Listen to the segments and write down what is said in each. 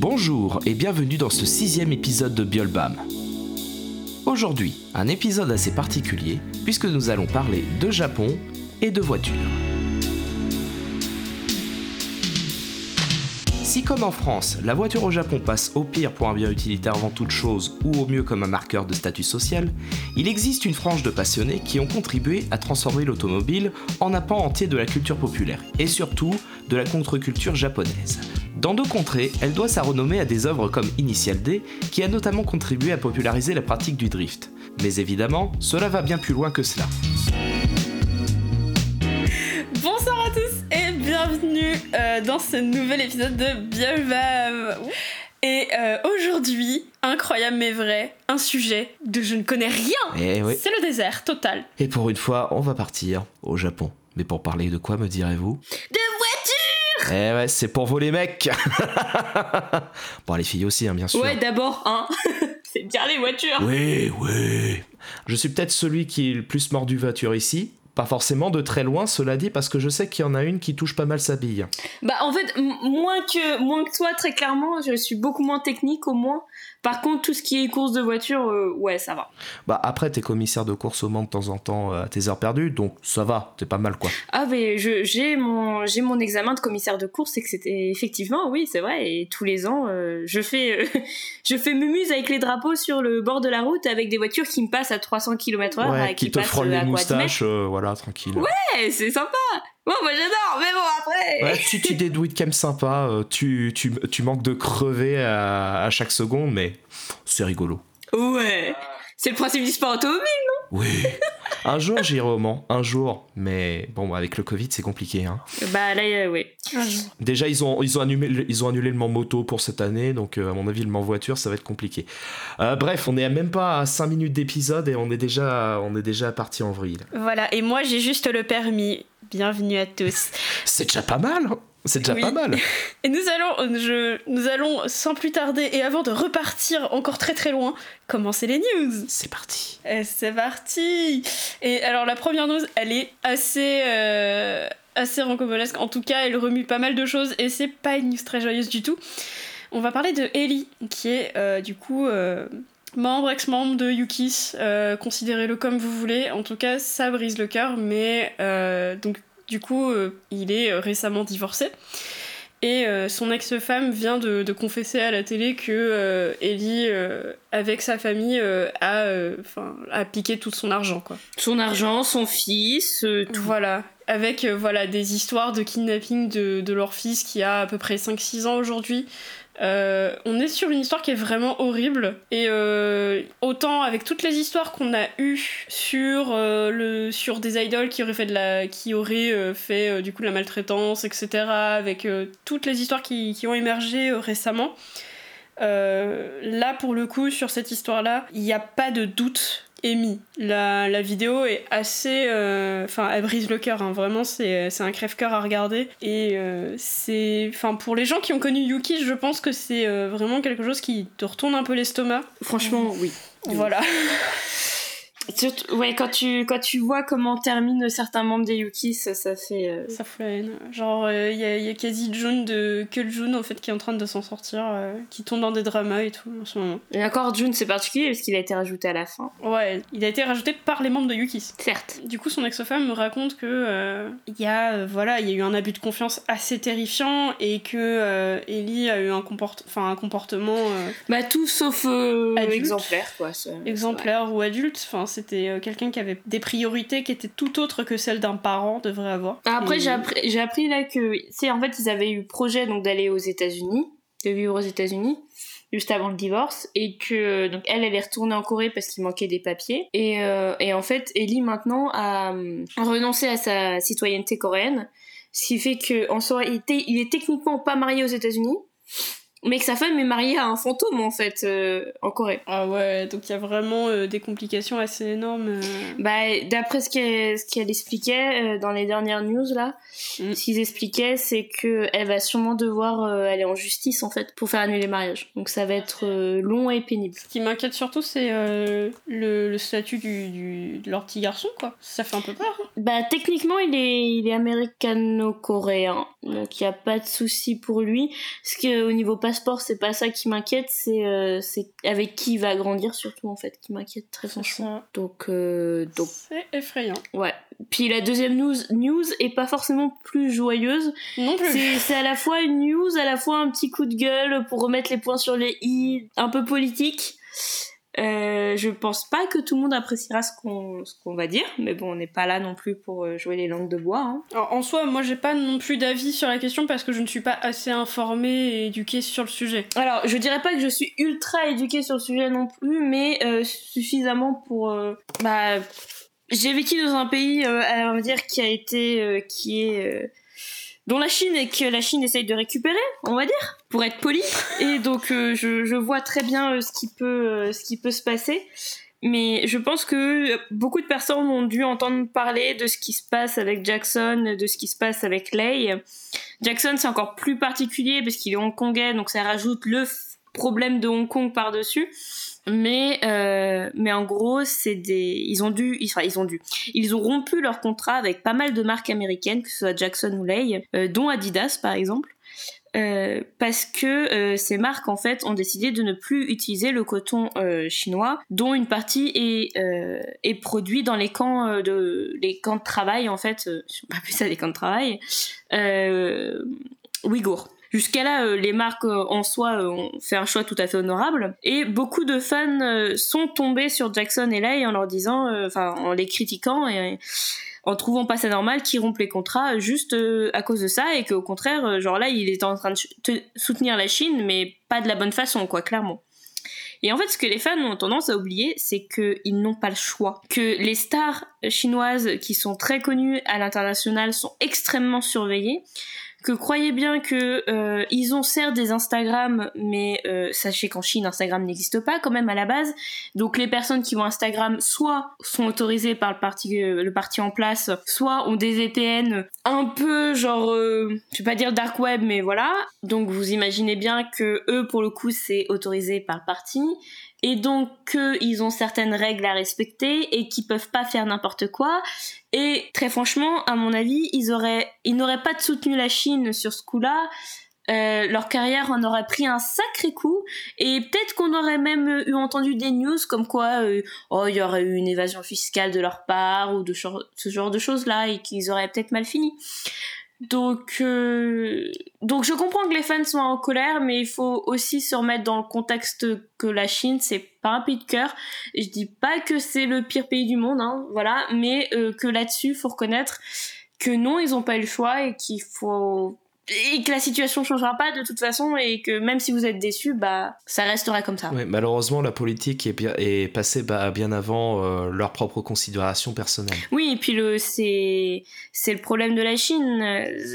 Bonjour et bienvenue dans ce sixième épisode de Biolbam. Aujourd'hui, un épisode assez particulier puisque nous allons parler de Japon et de voitures. Si comme en France, la voiture au Japon passe au pire pour un bien utilitaire avant toute chose ou au mieux comme un marqueur de statut social, il existe une frange de passionnés qui ont contribué à transformer l'automobile en un pan entier de la culture populaire et surtout de la contre-culture japonaise. Dans deux contrées, elle doit sa renommée à des œuvres comme Initial D, qui a notamment contribué à populariser la pratique du drift. Mais évidemment, cela va bien plus loin que cela. Bonsoir à tous et bienvenue euh, dans ce nouvel épisode de Biolbam. Et euh, aujourd'hui, incroyable mais vrai, un sujet de je ne connais rien. Eh oui. C'est le désert total. Et pour une fois, on va partir au Japon. Mais pour parler de quoi, me direz-vous? Eh ouais, c'est pour vous les mecs Bon, les filles aussi, hein, bien sûr. Ouais, d'abord, hein. C'est bien les voitures. Oui, oui. Je suis peut-être celui qui est le plus mordu voiture ici. Pas forcément de très loin, cela dit, parce que je sais qu'il y en a une qui touche pas mal sa bille. Bah en fait, moins que, moins que toi, très clairement, je suis beaucoup moins technique au moins. Par contre, tout ce qui est course de voiture, euh, ouais, ça va. Bah après, t'es commissaire de course au Mans de temps en temps euh, à tes heures perdues, donc ça va, t'es pas mal quoi. Ah mais je- j'ai mon, j'ai mon examen de commissaire de course et que c'était effectivement, oui, c'est vrai. Et tous les ans, euh, je fais, euh, je fais mumuse avec les drapeaux sur le bord de la route avec des voitures qui me passent à 300 km/h ouais, et qui, qui, te passent frôle à les moustaches, voilà, tranquille. Ouais, c'est sympa. Bon, moi j'adore. Mais bon après. Ouais, tu, tu dédouilles quand même sympa, euh, tu, tu, tu manques de crever à, à chaque seconde, mais c'est rigolo. Ouais. C'est le principe du sport automobile. Oui. Un jour, j'irai au Mans, un jour, mais bon, avec le Covid, c'est compliqué. Hein. Bah là, euh, ouais. Déjà, ils ont, ils, ont annulé, le- ils ont annulé le Mans moto pour cette année, donc euh, à mon avis, le Mans voiture, ça va être compliqué. Euh, bref, on est même pas à 5 minutes d'épisode et on est déjà, on est déjà parti en vrille. Voilà, et moi j'ai juste le permis. Bienvenue à tous. C'est déjà pas mal, hein. C'est déjà Oui. pas mal. Et nous allons, je, nous allons sans plus tarder, et avant de repartir encore très très loin, commencer les news. C'est parti. C'est parti Et alors la première news, elle est assez euh, assez rocambolesque. En tout cas, elle remue pas mal de choses et c'est pas une news très joyeuse du tout. On va parler de Ellie, qui est euh, du coup euh, membre, ex-membre de Yukis. Euh, Considérez-le comme vous voulez. En tout cas, ça brise le cœur, mais euh, donc du coup, euh, il est euh, récemment divorcé. Et euh, son ex-femme vient de, de confesser à la télé que euh, Ellie, euh, avec sa famille, a, a piqué tout son argent, quoi. Son argent, son fils, tout. Voilà. Avec voilà, des histoires de kidnapping de, de leur fils qui a à peu près 5-6 ans aujourd'hui. Euh, on est sur une histoire qui est vraiment horrible. Et euh, autant avec toutes les histoires qu'on a eues sur, euh, le, sur des idoles qui auraient fait, de la, qui fait du coup de la maltraitance, etc. Avec toutes les histoires qui, qui ont émergé récemment. Là, pour le coup, sur cette histoire-là, il n'y a pas de doute émis. La, la vidéo est assez... euh, Enfin, elle brise le cœur, hein. vraiment, c'est c'est un crève-cœur à regarder. Et euh, c'est... Enfin, pour les gens qui ont connu Yuki, je pense que c'est euh, vraiment quelque chose qui te retourne un peu l'estomac. Franchement, oui. Voilà. Surtout, ouais, quand tu, quand tu vois comment terminent certains membres des Yukis, ça, ça fait. euh, Ça fout la haine. Genre, il y, a, y a quasi June de... que June, en fait, qui est en train de s'en sortir, euh, qui tombe dans des dramas et tout, en ce moment. Et encore June, c'est particulier parce qu'il a été rajouté à la fin. Ouais, il a été rajouté par les membres de Yukis. Certes. Du coup, son ex-femme me raconte que euh, il y a euh, voilà, il y a eu un abus de confiance assez terrifiant et que euh, Ellie a eu un, comport- enfin, un comportement euh, Bah, tout sauf euh, exemplaire, quoi. c'est- exemplaire ou adulte. Enfin, c'était euh, quelqu'un qui avait des priorités qui étaient tout autres que celles d'un parent devrait avoir. Après, Et- j'ai appris, j'ai appris là que, c'est en fait, ils avaient eu projet donc d'aller aux États-Unis, de vivre aux États-Unis, juste avant le divorce, et que donc elle, elle est retournée en Corée parce qu'il manquait des papiers, et, euh, et en fait, Ellie maintenant a euh, renoncé à sa citoyenneté coréenne, ce qui fait que en soi, il, il est techniquement pas marié aux États-Unis, mais que sa femme est mariée à un fantôme en fait euh, en Corée. Ah ouais, donc il y a vraiment euh, des complications assez énormes. euh. Bah, d'après ce qu'elle ce qu'elle expliquait dans les dernières news là, Mm. ce qu'ils expliquaient, c'est que elle va sûrement devoir aller en justice en fait pour faire annuler le mariage. Donc ça va être long et pénible. Ce qui m'inquiète surtout, c'est le, le statut du, du- de leur petit garçon, quoi. Ça fait un peu peur. hein. Bah techniquement il est il est américano-coréen, Donc il n'y a pas de souci pour lui. Ce que au niveau passeport, c'est pas ça qui m'inquiète, c'est euh, c'est avec qui il va grandir surtout en fait qui m'inquiète très franchement. Donc euh, donc c'est effrayant. Ouais. Puis la deuxième news news est pas forcément plus joyeuse. Non plus. C'est à la fois une news, à la fois un petit coup de gueule pour remettre les points sur les i, un peu politique. Euh, je pense pas que tout le monde appréciera ce qu'on qu'on va dire, mais bon, on n'est pas là non plus pour euh, jouer les langues de bois. Hein. en soi, moi j'ai pas non plus d'avis sur la question parce que je ne suis pas assez informée et éduquée sur le sujet. Alors, je dirais pas que je suis ultra éduquée sur le sujet non plus, mais euh, suffisamment pour. Euh, bah, j'ai vécu dans un pays, on va dire, qui a été. qui est dont la Chine et que la Chine essaye de récupérer, on va dire, pour être poli. Et donc euh, je, vois très bien euh, ce qui peut euh, ce qui peut se passer. Mais je pense que beaucoup de personnes ont dû entendre parler de ce qui se passe avec Jackson, de ce qui se passe avec Lei. Jackson, c'est encore plus particulier parce qu'il est hongkongais, donc ça rajoute le problème de Hong Kong par-dessus. Mais, euh, mais en gros, c'est des, ils ont dû, enfin, ils ont dû, ils ont rompu leur contrat avec pas mal de marques américaines, que ce soit Jackson ou Lay, euh, dont Adidas par exemple, euh, parce que ces marques en fait ont décidé de ne plus utiliser le coton chinois, dont une partie est, est produit dans les camps de les camps de travail en fait, je pas plus ça des camps de travail, ouïghours. Jusqu'à là, euh, les marques euh, en soi euh, ont fait un choix tout à fait honorable. Et beaucoup de fans sont tombés sur Jackson et Lay en leur disant, enfin, en les critiquant et en trouvant pas ça normal qu'ils rompent les contrats juste à cause de ça et qu'au contraire, genre là, il est en train de soutenir la Chine, mais pas de la bonne façon, quoi, clairement. Et en fait, ce que les fans ont tendance à oublier, c'est qu'ils n'ont pas le choix. Que les stars chinoises qui sont très connues à l'international sont extrêmement surveillées croyez bien que euh, ils ont certes des Instagram, mais euh, sachez qu'en Chine, Instagram n'existe pas quand même à la base. Donc les personnes qui ont Instagram, soit sont autorisées par le parti, euh, le parti en place, soit ont des VPN un peu genre, je vais pas dire dark web, mais voilà. Donc vous imaginez bien que eux, pour le coup, c'est autorisé par le parti et donc qu'ils ont certaines règles à respecter et qu'ils peuvent pas faire n'importe quoi. Et très franchement, à mon avis, ils auraient, ils n'auraient pas soutenu la Chine sur ce coup-là. Euh, leur carrière en aurait pris un sacré coup et peut-être qu'on aurait même eu entendu des news comme quoi euh, oh il y aurait eu une évasion fiscale de leur part ou de ce genre de choses là et qu'ils auraient peut-être mal fini. Donc, euh, donc je comprends que les fans soient en colère, mais il faut aussi se remettre dans le contexte que la Chine, c'est pas un pays de cœur. Je dis pas que c'est le pire pays du monde, hein, voilà, mais euh, que là-dessus, faut reconnaître que non, ils ont pas eu le choix et qu'il faut et que la situation changera pas de toute façon et que même si vous êtes déçu, bah ça restera comme ça. Oui, malheureusement, la politique est, bien, est passée bah, bien avant euh, leurs propres considérations personnelles. Oui, et puis le c'est c'est le problème de la Chine.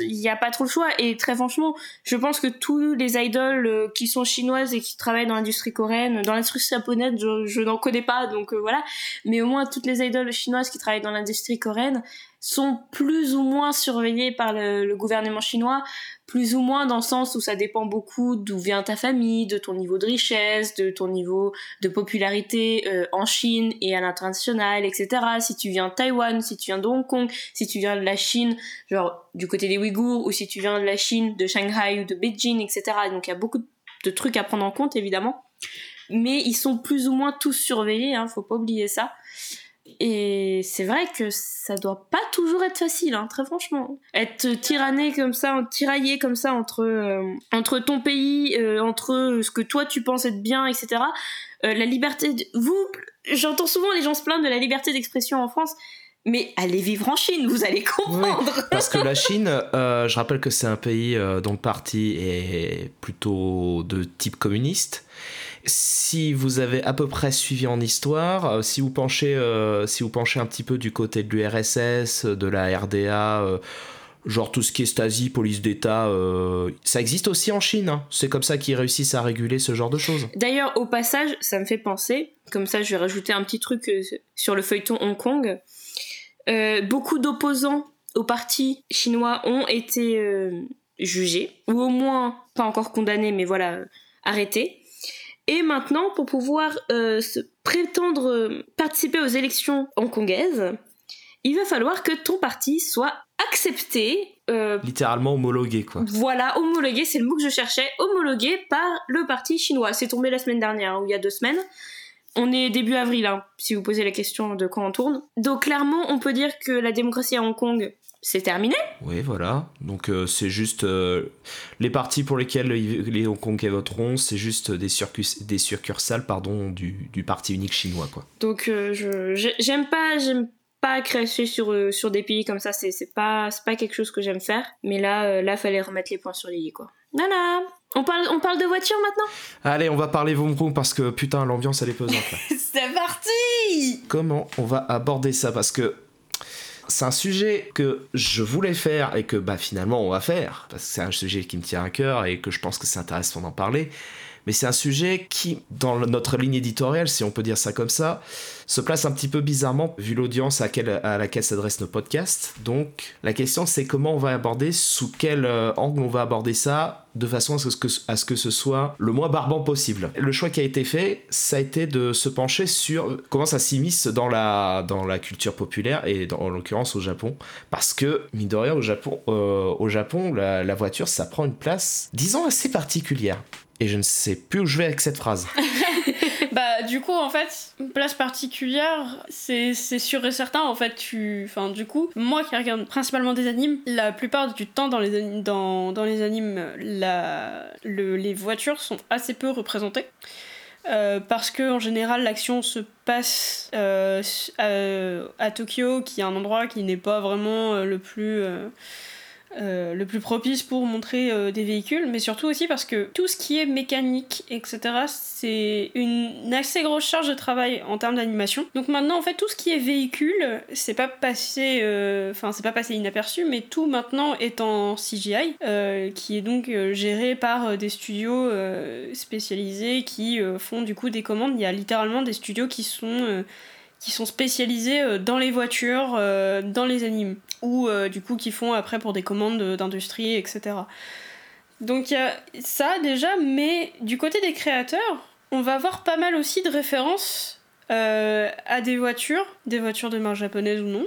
Il n'y a pas trop le choix et très franchement, je pense que tous les idoles euh, qui sont chinoises et qui travaillent dans l'industrie coréenne, dans l'industrie japonaise, je, je n'en connais pas, donc euh, voilà. Mais au moins toutes les idoles chinoises qui travaillent dans l'industrie coréenne sont plus ou moins surveillés par le, gouvernement chinois, plus ou moins dans le sens où ça dépend beaucoup d'où vient ta famille, de ton niveau de richesse, de ton niveau de popularité euh, en Chine et à l'international, etc. Si tu viens de Taïwan, si tu viens de Hong Kong, si tu viens de la Chine, genre du côté des Ouïghours, ou si tu viens de la Chine, de Shanghai ou de Beijing, etc. Donc il y a beaucoup de trucs à prendre en compte, évidemment. Mais ils sont plus ou moins tous surveillés, hein, faut pas oublier ça. Et c'est vrai que ça doit pas toujours être facile, hein, très franchement. Être tyranné comme ça, tiraillé comme ça entre, euh, entre ton pays, euh, entre ce que toi tu penses être bien, etc. Euh, la liberté. De... Vous, j'entends souvent les gens se plaindre de la liberté d'expression en France. Mais allez vivre en Chine, vous allez comprendre. parce que la Chine, je rappelle que c'est un pays dont le parti est plutôt de type communiste si vous avez à peu près suivi en histoire, euh, si vous penchez, euh, si vous penchez un petit peu du côté de l'URSS, de la RDA, euh, genre tout ce qui est Stasi, police d'État, ça existe aussi en Chine. Hein. C'est comme ça qu'ils réussissent à réguler ce genre de choses. D'ailleurs, au passage, ça me fait penser, comme ça je vais rajouter un petit truc sur le feuilleton Hong Kong. beaucoup d'opposants au parti chinois ont été jugés, ou au moins pas encore condamnés, mais voilà, arrêtés. Et maintenant, pour pouvoir euh, se prétendre euh, participer aux élections hongkongaises, il va falloir que ton parti soit accepté euh, littéralement homologué quoi. Voilà, homologué, c'est le mot que je cherchais, homologué par le parti chinois. C'est tombé la semaine dernière, ou il y a deux semaines. On est début avril, hein, si vous posez la question de quand on tourne. Donc clairement, on peut dire que la démocratie à Hong Kong, c'est terminé. Oui, voilà. Donc euh, c'est juste euh, les partis pour lesquels les Hongkongais voteront, c'est juste des, des succursales pardon, du, du, parti unique chinois. Quoi. Donc euh, je j'aime pas, j'aime pas cracher sur, sur des pays comme ça, c'est pas, pas quelque chose que j'aime faire. Mais là, là, fallait remettre les points sur les i, quoi. Voilà. On parle, on parle de voiture maintenant? Allez, on va parler vroom parce que putain, l'ambiance elle est pesante. c'est parti Comment on va aborder ça? Parce que c'est un sujet que je voulais faire et que bah, finalement on va faire, parce que c'est un sujet qui me tient à cœur et que je pense que c'est intéressant d'en parler. Mais c'est un sujet qui, dans notre ligne éditoriale, si on peut dire ça comme ça, se place un petit peu bizarrement vu l'audience à, à, laquelle s'adressent nos podcasts. Donc la question c'est comment on va aborder, sous quel euh, angle on va aborder ça, de façon à ce, que, à ce soit le moins barbant possible. Le choix qui a été fait, ça a été de se pencher sur comment ça s'immisce dans la, dans la culture populaire et en l'occurrence au Japon. Parce que, mine de rien, au Japon, euh, au Japon la, la voiture, ça prend une place, disons, assez particulière. Et je ne sais plus où je vais avec cette phrase. bah, du coup, en fait, une place particulière, c'est sûr et certain. En fait, tu. Enfin, du coup, moi qui regarde principalement des animes, la plupart du temps dans les, animes, dans, dans les animes, la, le, les voitures sont assez peu représentées. Euh, parce que en général l'action se passe euh, à, à, Tokyo, qui est un endroit qui n'est pas vraiment euh, le plus euh, le plus propice pour montrer euh, des véhicules, mais surtout aussi parce que tout ce qui est mécanique, etc., c'est une, assez grosse charge de travail en termes d'animation. Donc maintenant, en fait, tout ce qui est véhicule, c'est pas passé, euh, enfin, c'est pas passé inaperçu, mais tout maintenant est en CGI, qui est donc géré par des studios spécialisés qui font du coup des commandes. Il y a littéralement des studios qui sont qui sont spécialisés euh, dans les voitures, euh, dans les animes, ou euh, du coup qui font après pour des commandes d'industrie, etc. Donc il y a ça déjà, mais du côté des créateurs, on va avoir pas mal aussi de références à des voitures, des voitures de marque japonaise ou non.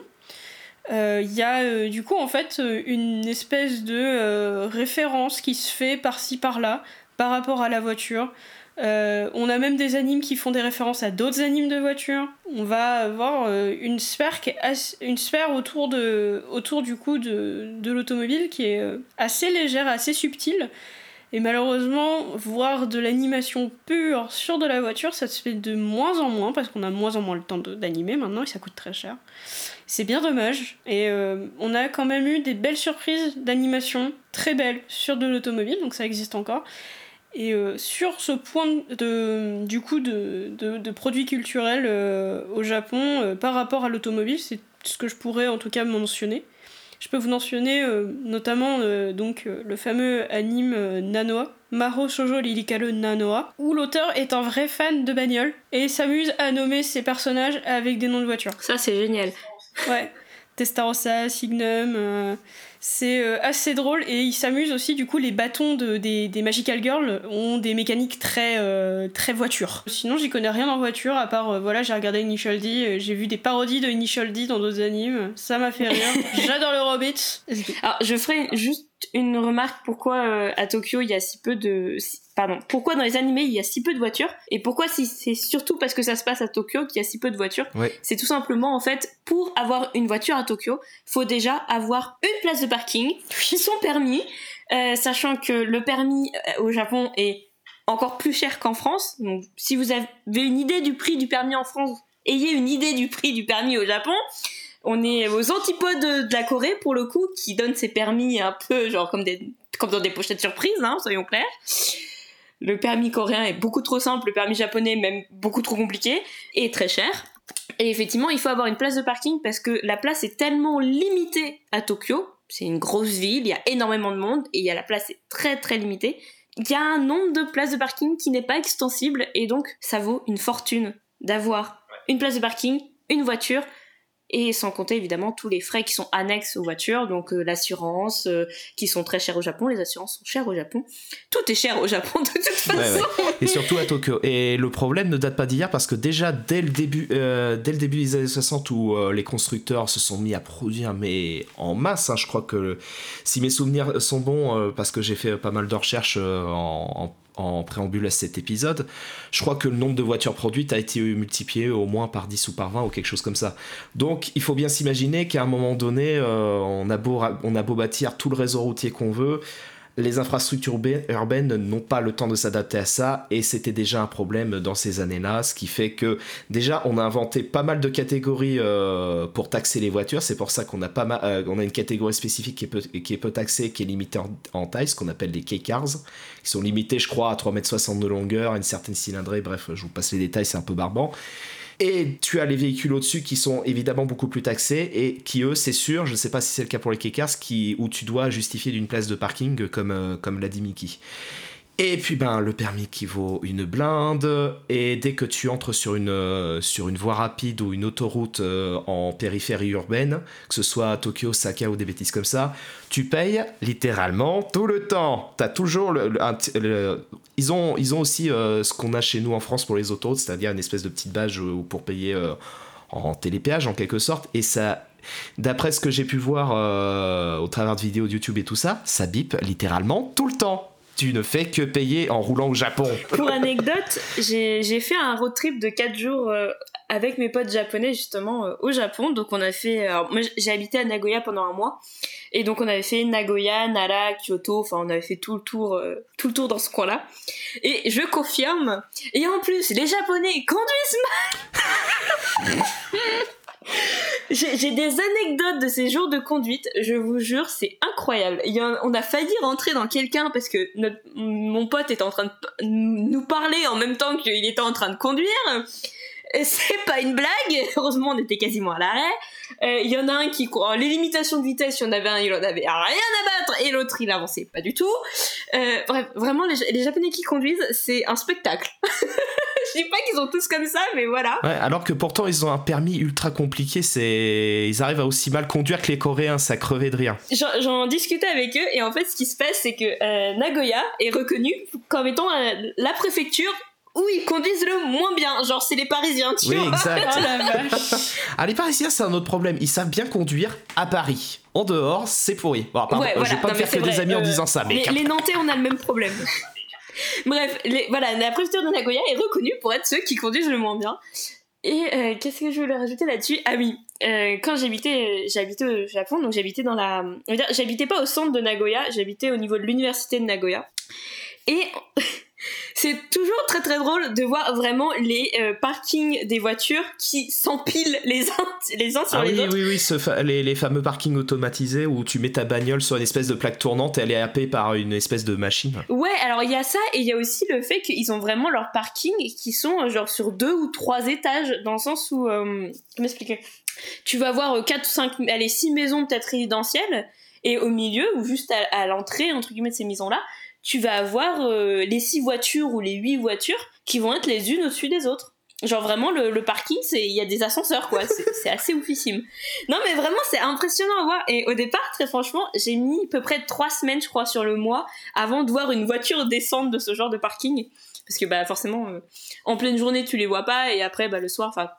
Il y a du coup en fait une espèce de référence qui se fait par-ci par-là par rapport à la voiture. Euh, on a même des animes qui font des références à d'autres animes de voitures. On va avoir euh, une sphère, une sphère autour, de, autour du coup de, de l'automobile qui est euh, assez légère, assez subtile. Et malheureusement, voir de l'animation pure sur de la voiture, ça se fait de moins en moins parce qu'on a moins en moins le temps d'animer maintenant et ça coûte très cher. C'est bien dommage. Et on a quand même eu des belles surprises d'animation très belles sur de l'automobile, donc ça existe encore. Et euh, sur ce point de, du coup de, de, produits culturels euh, au Japon euh, par rapport à l'automobile, c'est ce que je pourrais en tout cas mentionner. Je peux vous mentionner notamment donc le fameux anime Nanoa, Maho Shoujo Lirikale Nanoa, où l'auteur est un vrai fan de bagnole et s'amuse à nommer ses personnages avec des noms de voitures. Ça c'est génial. Ouais. Testarossa, Signum, c'est euh, assez drôle et il s'amuse aussi, du coup, les bâtons de, des, des Magical Girls ont des mécaniques très, euh, très voiture. Sinon, j'y connais rien en voiture, à part, euh, voilà, j'ai regardé Initial D, j'ai vu des parodies de Initial D dans d'autres animes, ça m'a fait rire. J'adore le Robit. Alors, je ferai juste une remarque pourquoi à Tokyo il y a si peu de pardon, pourquoi dans les animés il y a si peu de voitures? Et pourquoi si c'est surtout parce que ça se passe à Tokyo qu'il y a si peu de voitures? C'est tout simplement en fait pour avoir une voiture à Tokyo, faut déjà avoir une place de parking, son permis, euh, sachant que le permis euh, au Japon est encore plus cher qu'en France. Donc si vous avez une idée du prix du permis en France, ayez une idée du prix du permis au Japon. On est aux antipodes de, la Corée pour le coup, qui donne ses permis un peu genre comme dans des pochettes surprises, hein, soyons clairs le permis coréen est beaucoup trop simple, le permis japonais même beaucoup trop compliqué et très cher. Et effectivement, il faut avoir une place de parking parce que la place est tellement limitée à Tokyo. C'est une grosse ville, il y a énormément de monde et il y a la place est très très limitée. Il y a un nombre de places de parking qui n'est pas extensible et donc ça vaut une fortune d'avoir une place de parking, une voiture et sans compter évidemment tous les frais qui sont annexes aux voitures, donc euh, l'assurance, euh, qui sont très chères au Japon, les assurances sont chères au Japon. Tout est cher au Japon de toute façon. Et surtout à Tokyo. Et le problème ne date pas d'hier parce que déjà dès le début, euh, dès le début des années 60 où les constructeurs se sont mis à produire, mais en masse, hein, je crois que si mes souvenirs sont bons, parce que j'ai fait pas mal de recherches en, en en préambule à cet épisode, je crois que le nombre de voitures produites a été multiplié au moins par 10 ou par 20 ou quelque chose comme ça. Donc il faut bien s'imaginer qu'à un moment donné, euh, on, a beau, on a beau bâtir tout le réseau routier qu'on veut, les infrastructures urbaines n'ont pas le temps de s'adapter à ça et c'était déjà un problème dans ces années-là, ce qui fait que déjà on a inventé pas mal de catégories euh, pour taxer les voitures. C'est pour ça qu'on a pas euh, on a une catégorie spécifique qui est peu, qui est peu taxée, qui est limitée en, taille, ce qu'on appelle les K-cars, qui sont limités, je crois, à 3,60 m de longueur, à une certaine cylindrée. Bref, je vous passe les détails, c'est un peu barbant. Et tu as les véhicules au-dessus qui sont évidemment beaucoup plus taxés et qui, eux, c'est sûr, je ne sais pas si c'est le cas pour les Kekars, qui, où tu dois justifier d'une place de parking comme, euh, comme l'a dit Mickey. Et puis ben le permis qui vaut une blinde. Et dès que tu entres sur une euh, sur une voie rapide ou une autoroute euh, en périphérie urbaine, que ce soit Tokyo, Osaka ou des bêtises comme ça, tu payes littéralement tout le temps. T'as toujours le, ils ont ils ont aussi euh, ce qu'on a chez nous en France pour les autoroutes, c'est-à-dire une espèce de petite badge pour payer en télépéage en quelque sorte. Et ça D'après ce que j'ai pu voir au travers de vidéos YouTube et tout ça, ça bip littéralement tout le temps tu ne fais que payer en roulant au Japon. Pour anecdote, j'ai fait un road trip de 4 jours euh, avec mes potes japonais justement euh, au Japon. Donc on a fait, moi j'ai habité à Nagoya pendant un mois, et donc on avait fait Nagoya, Nara, Kyoto. Enfin on avait fait tout le tour, euh, tout le tour dans ce coin-là. Et je confirme. Et en plus, les Japonais conduisent mal. J'ai des anecdotes de ces jours de conduite, je vous jure, c'est incroyable. On a failli rentrer dans quelqu'un parce que notre, mon pote était en train de nous parler en même temps qu'il était en train de conduire. C'est pas une blague, heureusement on était quasiment à l'arrêt. Euh, il y en a un qui les limitations de vitesse, il y en avait un, il en avait rien à battre et l'autre il avançait pas du tout. Euh, bref, vraiment les, japonais qui conduisent, c'est un spectacle. Je dis pas qu'ils sont tous comme ça, mais voilà. Ouais, alors que pourtant ils ont un permis ultra compliqué, c'est ils arrivent à aussi mal conduire que les Coréens, ça crevait de rire. J'en discutais avec eux et en fait ce qui se passe c'est que euh, Nagoya est reconnu comme étant la préfecture où ils conduisent le moins bien. Genre, c'est les Parisiens, tu oui, vois. Exact. oh la vache. Ah, les Parisiens, c'est un autre problème. Ils savent bien conduire à Paris. En dehors, c'est pourri. Bon, pardon, je vais pas me faire que des amis en euh, disant ça. Mais les, Nantais, on a le même problème. Bref, les, voilà, la préfecture de Nagoya est reconnue pour être ceux qui conduisent le moins bien. Et euh, qu'est-ce que je voulais rajouter là-dessus? Ah oui, euh, quand j'habitais, j'habitais au Japon, donc j'habitais dans la, j'habitais pas au centre de Nagoya, j'habitais au niveau de l'université de Nagoya. Et c'est toujours très très drôle de voir vraiment les euh, parkings des voitures qui s'empilent les uns, les uns sur ah les autres. Oui, oui, oui, les, les, fameux parkings automatisés où tu mets ta bagnole sur une espèce de plaque tournante et elle est happée par une espèce de machine. Ouais, alors il y a ça et il y a aussi le fait qu'ils ont vraiment leurs parkings qui sont euh, genre sur deux ou trois étages dans le sens où... Euh, comment expliquer? Tu vas voir quatre ou cinq, allez, six maisons peut-être résidentielles et au milieu ou juste à, l'entrée entre guillemets de ces maisons-là, tu vas avoir euh, les six voitures ou les huit voitures qui vont être les unes au-dessus des autres. Genre vraiment le, parking, c'est il y a des ascenseurs quoi, c'est assez oufissime. Non mais vraiment c'est impressionnant à voir. Et au départ très franchement j'ai mis à peu près trois semaines je crois sur le mois avant de voir une voiture descendre de ce genre de parking parce que bah forcément euh, en pleine journée tu les vois pas et après bah le soir enfin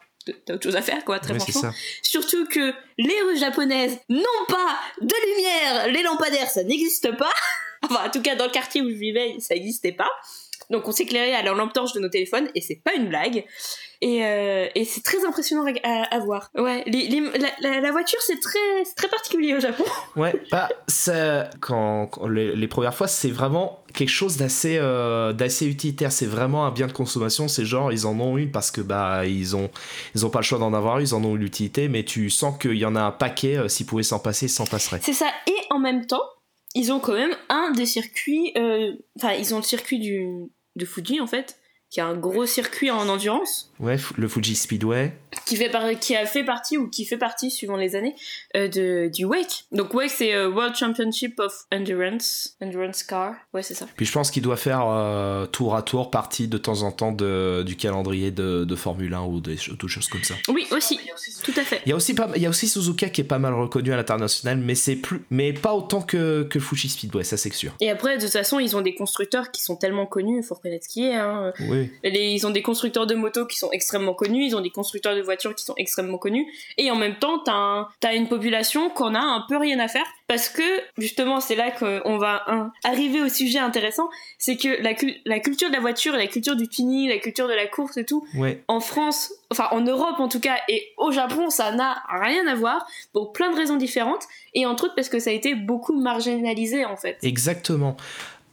t'as autre chose à faire quoi très franchement. Surtout que les rues japonaises n'ont pas de lumière, les lampadaires ça n'existe pas. Enfin, en tout cas, dans le quartier où je vivais, ça n'existait pas. Donc on s'éclairait à la lampe torche de nos téléphones et c'est pas une blague. Et, euh, et c'est très impressionnant à, voir. Ouais, la, voiture c'est très, très particulier au Japon. Ouais, bah, ça, quand, les, premières fois c'est vraiment quelque chose d'assez euh, d'assez utilitaire. C'est vraiment un bien de consommation. C'est genre ils en ont une parce que bah ils ont ils ont pas le choix d'en avoir, ils en ont l'utilité, mais tu sens qu'il y en a un paquet. Euh, s'ils pouvaient s'en passer, ils s'en passeraient. C'est ça. Et en même temps, ils ont quand même un des circuits, euh, enfin ils ont le circuit du, de Fuji en fait, qui a un gros circuit en endurance. Ouais, le Fuji Speedway. Qui, fait qui a fait partie, ou qui fait partie, suivant les années, euh, de, du Wake. Donc Wake, c'est euh, World Championship of Endurance, Endurance Car. Ouais, c'est ça. Puis je pense qu'il doit faire euh, tour à tour partie de temps en temps de, du calendrier de, de Formule 1 ou des, choses comme ça. Oui, aussi, tout à fait. Il y a aussi, pas, il y a aussi Suzuka qui est pas mal reconnu à l'international, mais, c'est plus, mais pas autant que, que Fuji Speedway, ça c'est sûr. Et après, de toute façon, ils ont des constructeurs qui sont tellement connus, il faut reconnaître ce qui est. Hein. Oui ils ont des constructeurs de motos qui sont extrêmement connus, ils ont des constructeurs de voitures qui sont extrêmement connus, et en même temps, t'as, as une population qu'on a un peu rien à faire, parce que justement, c'est là qu'on va arriver au sujet intéressant, c'est que la, la, culture de la voiture, la culture du tuning, la culture de la course et tout, en France, enfin en Europe en tout cas, et au Japon, ça n'a rien à voir, pour plein de raisons différentes, et entre autres parce que ça a été beaucoup marginalisé en fait. Exactement.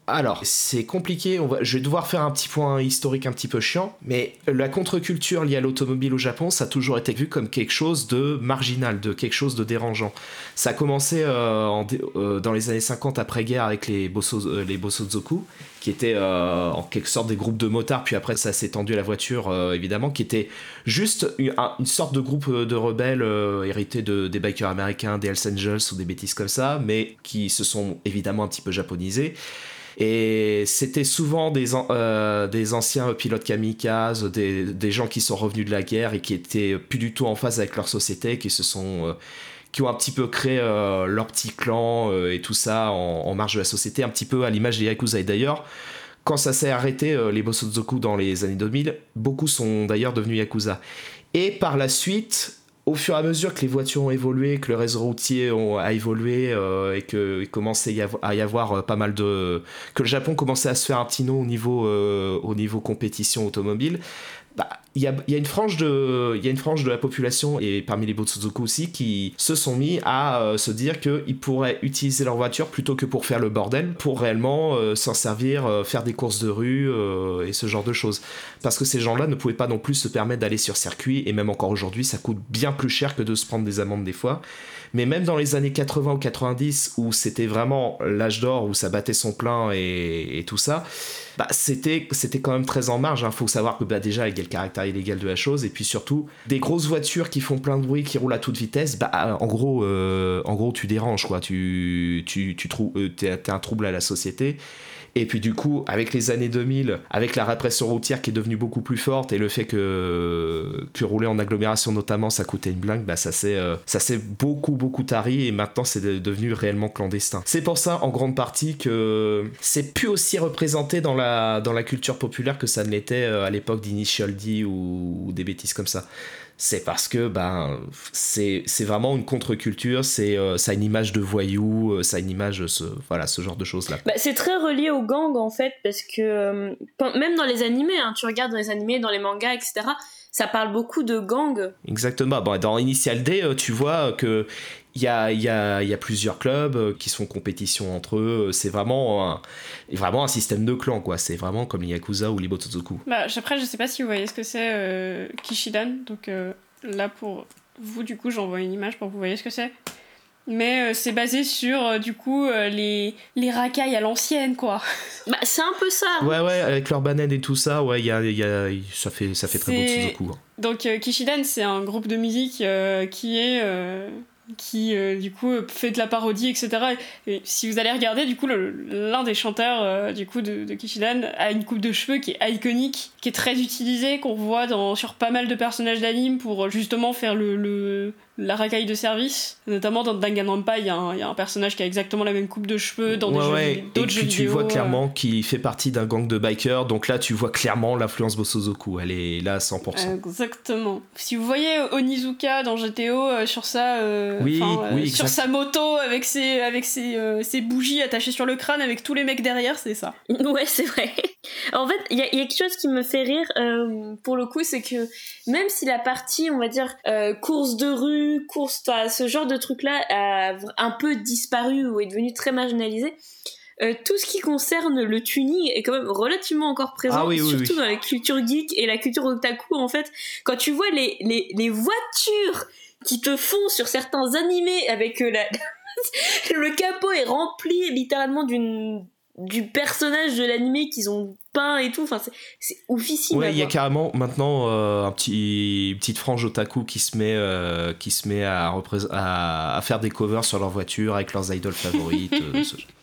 Alors, c'est compliqué, je vais devoir faire un petit point historique un petit peu chiant, mais la contre-culture liée à l'automobile au Japon, ça a toujours été vu comme quelque chose de marginal, de quelque chose de dérangeant. Ça a commencé euh, euh, dans les années 50 après-guerre avec les, Bosso, euh, les qui étaient en quelque sorte des groupes de motards, puis après ça s'est étendu à la voiture, évidemment, qui était juste une, sorte de groupe de rebelles hérités de, des bikers américains, des Hells Angels ou des bêtises comme ça, mais qui se sont évidemment un petit peu japonisés. Et c'était souvent des, euh, anciens pilotes kamikazes, des, gens qui sont revenus de la guerre et qui étaient plus du tout en phase avec leur société, qui se sont... Euh, qui ont un petit peu créé euh, leur petit clan et tout ça en, marge de la société, un petit peu à l'image des Yakuza. Et d'ailleurs, quand ça s'est arrêté, les Bosozoku dans les années 2000, beaucoup sont d'ailleurs devenus Yakuza. Et par la suite, au fur et à mesure que les voitures ont évolué, que le réseau routier a évolué euh, et qu'il commençait à y avoir euh, pas mal de... que le Japon commençait à se faire un petit nom au niveau, euh, au niveau compétition automobile, bah, il y a, une frange de y a une frange de la population et parmi les Botsuzuku aussi qui se sont mis à euh, se dire qu'ils pourraient utiliser leur voiture plutôt que pour faire le bordel pour réellement euh, s'en servir euh, faire des courses de rue et ce genre de choses. Parce que ces gens-là ne pouvaient pas non plus se permettre d'aller sur circuit et même encore aujourd'hui ça coûte bien plus cher que de se prendre des amendes des fois mais même dans les années 80 ou 90 où c'était vraiment l'âge d'or où ça battait son plein et, tout ça bah, c'était c'était quand même très en marge. Il hein. faut savoir que bah, déjà il y a le caractère illégal de la chose et puis surtout des grosses voitures qui font plein de bruit, qui roulent à toute vitesse. Bah en gros euh, en gros tu déranges quoi. Tu tu tu euh, t'es un trouble à la société. Et puis du coup, avec les années 2000, avec la répression routière qui est devenue beaucoup plus forte et le fait que, que rouler en agglomération notamment, ça coûtait une blingue, bah ça s'est euh, beaucoup beaucoup tari et maintenant c'est devenu réellement clandestin. C'est pour ça en grande partie que c'est plus aussi représenté dans la dans la culture populaire que ça ne l'était euh, à l'époque d'Initial D ou des bêtises comme ça c'est parce que ben c'est vraiment une contre-culture, c'est euh, ça a une image de voyou, euh, ça a une image ce voilà ce genre de choses là. Bah, c'est très relié au gang en fait parce que euh, même dans les animés, hein, tu regardes dans les animés, dans les mangas, etc. Ça parle beaucoup de gang. Exactement. Bon, dans Initial D, tu vois que il y a, y, a, y a, plusieurs clubs euh, qui sont en compétition entre eux. C'est vraiment un, vraiment un système de clans, quoi. C'est vraiment comme les Yakuza ou les Botsuzoku. Bah, après, je sais pas si vous voyez ce que c'est euh, Kishidan. Donc euh, là, pour vous, du coup, j'envoie une image pour que vous voyez ce que c'est. Mais c'est basé sur, du coup, les, les racailles à l'ancienne, quoi. Bah, c'est un peu ça. Ouais, ouais, avec leur banane et tout ça, ouais, y a, y a, ça, fait, ça fait très Botsuzoku. Hein. Donc Kishidan, c'est un groupe de musique qui est qui euh, du coup fait de la parodie etc et si vous allez regarder du coup l'un des chanteurs euh, du coup de, Kishidan a une coupe de cheveux qui est iconique qui est très utilisée qu'on voit sur pas mal de personnages d'anime pour justement faire le, la racaille de service. Notamment dans Danganronpa, il y, a un personnage qui a exactement la même coupe de cheveux dans d'autres jeux, et tu vois clairement qu'il fait partie d'un gang de bikers, donc là tu vois clairement l'influence Bosozoku, elle est là à 100%. Exactement. Si vous voyez Onizuka dans GTO euh, sur ça, euh, euh, sur sa moto avec ses, avec ses, ses, bougies attachées sur le crâne avec tous les mecs derrière, c'est ça. Ouais, c'est vrai. En fait, il y, a quelque chose qui me fait rire pour le coup, c'est que même si la partie, on va dire, course de rue, course, ce genre de truc-là a un peu disparu ou est devenu très marginalisé. Euh, tout ce qui concerne le tuning est quand même relativement encore présent, ah surtout dans la culture geek et la culture otaku en fait. Quand tu vois les, les, les voitures qui te font sur certains animés avec euh, la... le capot est rempli littéralement d'une du personnage de l'animé qu'ils ont peint et tout. Enfin, c'est oufissime. Ouais, il y a carrément maintenant un petit une petite frange otaku qui se met qui se met à, à, à, faire des covers sur leur voiture avec leurs idoles favorites.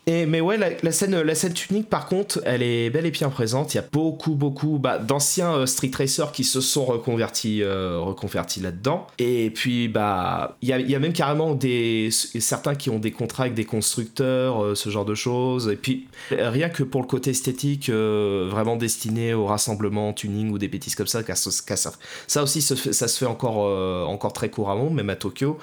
Et, mais ouais, la, scène, la scène tunique, par contre, elle est bel et bien présente. Il y a beaucoup, beaucoup bah, d'anciens euh, Street Racers qui se sont reconvertis, euh, reconvertis là-dedans. Et puis, bah, il y a, y a, même carrément des, certains qui ont des contrats avec des constructeurs, euh, ce genre de choses. Et puis, rien que pour le côté esthétique, vraiment destiné au rassemblement, tuning ou des bêtises comme ça, ça, ça aussi, ça se fait encore, encore très couramment, même à Tokyo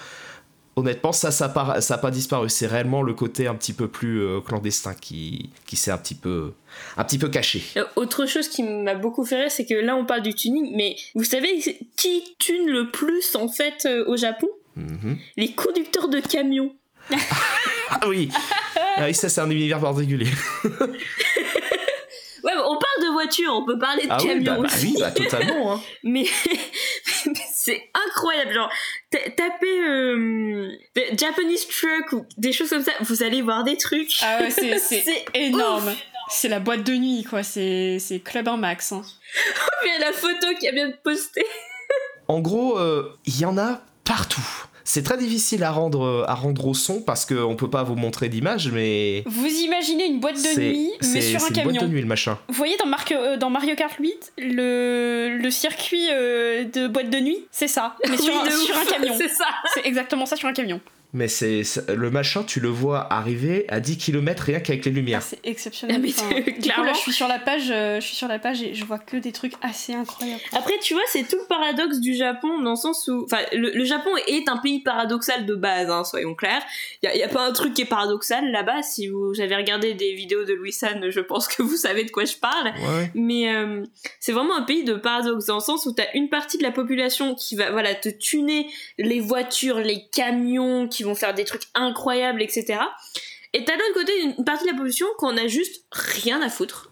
honnêtement, ça, ça n'a pas disparu. C'est réellement le côté un petit peu plus euh, clandestin qui, qui s'est un petit peu, un petit peu caché. Euh, autre chose qui m'a beaucoup fait rire, c'est que là, on parle du tuning, mais vous savez qui tune le plus en fait euh, au Japon? Mm-hmm. Les conducteurs de camions. ah oui, ah oui ça c'est un univers particulier. Ouais, on parle de voiture, on peut parler de ah camion. Oui, bah, bah, oui, bah totalement. Hein. mais, c'est incroyable. Genre, tapez euh, Japanese truck ou des choses comme ça, vous allez voir des trucs. Ah ouais, c'est énorme. C'est la boîte de nuit, quoi. C'est Club en max. Hein. a la photo qui a bien posté. en gros, euh, il y en a partout. C'est très difficile à rendre, à rendre au son parce qu'on peut pas vous montrer d'image, mais. Vous imaginez une boîte de nuit, mais sur un camion. boîte de nuit, le machin. Vous voyez dans, euh, dans Mario Kart 8, le, le circuit euh, de boîte de nuit, c'est ça, mais sur, sur un camion. c'est ça. C'est exactement ça sur un camion mais c'est le machin, tu le vois arriver à 10 km rien qu'avec les lumières. Ah, c'est exceptionnel. là, je suis sur la page, euh, je suis sur la page et je vois que des trucs assez incroyables. Après, tu vois, c'est tout le paradoxe du Japon dans le sens où, enfin, le, Japon est un pays paradoxal de base, hein, soyons clairs. Il y, a pas un truc qui est paradoxal là-bas. Si vous avez regardé des vidéos de Louis San, je pense que vous savez de quoi je parle. Mais euh, c'est vraiment un pays de paradoxe dans le sens où tu as une partie de la population qui va, voilà, te tuner les voitures, les camions qui vont faire des trucs incroyables, etc. Et t'as d'un côté une partie de la pollution qu'on a juste rien à foutre.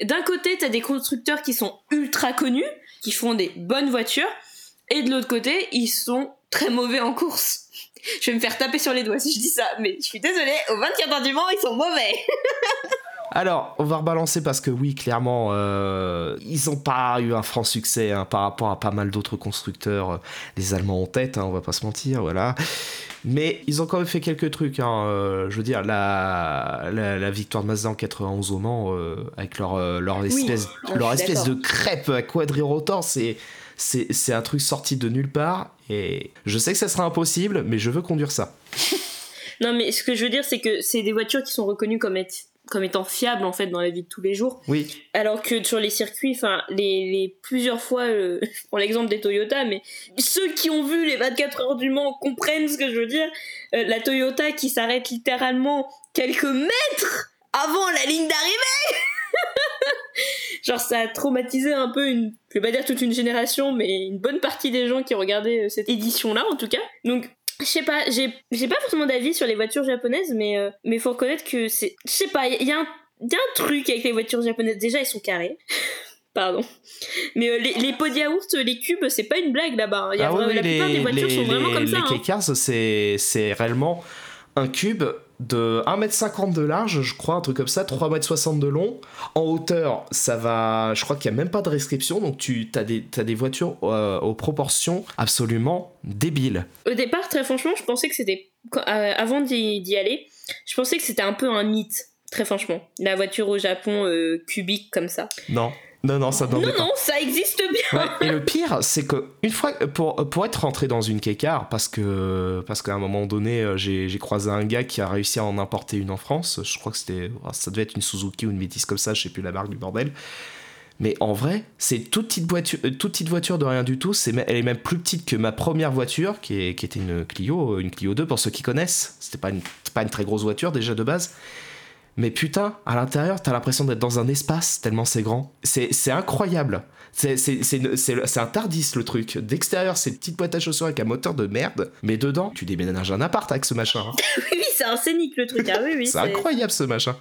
D'un côté, t'as des constructeurs qui sont ultra connus, qui font des bonnes voitures, et de l'autre côté, ils sont très mauvais en course. Je vais me faire taper sur les doigts si je dis ça, mais je suis désolée, au 24 heures du Mans, ils sont mauvais. Alors, on va rebalancer parce que oui, clairement, euh, ils n'ont pas eu un franc succès hein, par rapport à pas mal d'autres constructeurs. Euh, les Allemands en tête, hein, on va pas se mentir, voilà. Mais ils ont quand même fait quelques trucs. Hein, euh, je veux dire, la, la, victoire de Mazda en 91 au Mans, avec leur, leur espèce, leur espèce de crêpe à quadrirotor, c'est c'est un truc sorti de nulle part. Et je sais que ça sera impossible, mais je veux conduire ça. non, mais ce que je veux dire, c'est que c'est des voitures qui sont reconnues comme être comme étant fiable en fait dans la vie de tous les jours. Oui. Alors que sur les circuits, enfin les, les, plusieurs fois, euh, je prends l'exemple des Toyota, mais ceux qui ont vu les 24 heures du Mans comprennent ce que je veux dire. Euh, la Toyota qui s'arrête littéralement quelques mètres avant la ligne d'arrivée. Genre ça a traumatisé un peu une, je vais pas dire toute une génération, mais une bonne partie des gens qui regardaient euh, cette édition-là en tout cas. Donc je sais pas, j'ai, j'ai pas forcément d'avis sur les voitures japonaises, mais, euh, mais faut reconnaître que c'est. Je sais pas, il y, a un, y a un truc avec les voitures japonaises. Déjà, elles sont carrées. Pardon. Mais euh, les, les pots de yaourt, les cubes, c'est pas une blague là-bas. Hein. Ah la plupart des voitures sont vraiment comme ça. Les hein. c'est, c'est réellement un cube de 1m50 de large, je crois, un truc comme ça, 3m60 de long. En hauteur, ça va. Je crois qu'il n'y a même pas de restriction, donc tu as des, as des voitures euh, aux proportions absolument débiles. Au départ, très franchement, je pensais que c'était. Euh, avant d'y aller, je pensais que c'était un peu un mythe, très franchement. La voiture au Japon euh, cubique comme ça. Non. Non, non, ça Non, non, ça existe bien. et le pire, c'est que une fois pour, pour être rentré dans une Kekar, parce que parce qu'à un moment donné, euh, j'ai croisé un gars qui a réussi à en importer une en France. Je crois que c'était ça devait être une Suzuki ou une métisse comme ça, je sais plus la marque du bordel. Mais en vrai, c'est toute petite voiture, euh, toute petite voiture de rien du tout. C'est, elle est même plus petite que ma première voiture, qui, est, qui était une Clio, une Clio 2 pour ceux qui connaissent. C'était pas une, pas une très grosse voiture déjà de base. Mais putain, à l'intérieur, t'as l'impression d'être dans un espace tellement c'est grand. C'est incroyable. C'est un Tardis le truc. D'extérieur, c'est une petite boîte à chaussures avec un moteur de merde. Mais dedans, tu déménages un appart avec ce machin. Hein. oui, c'est un scénique le truc. Ah, oui, oui, c'est incroyable ce machin.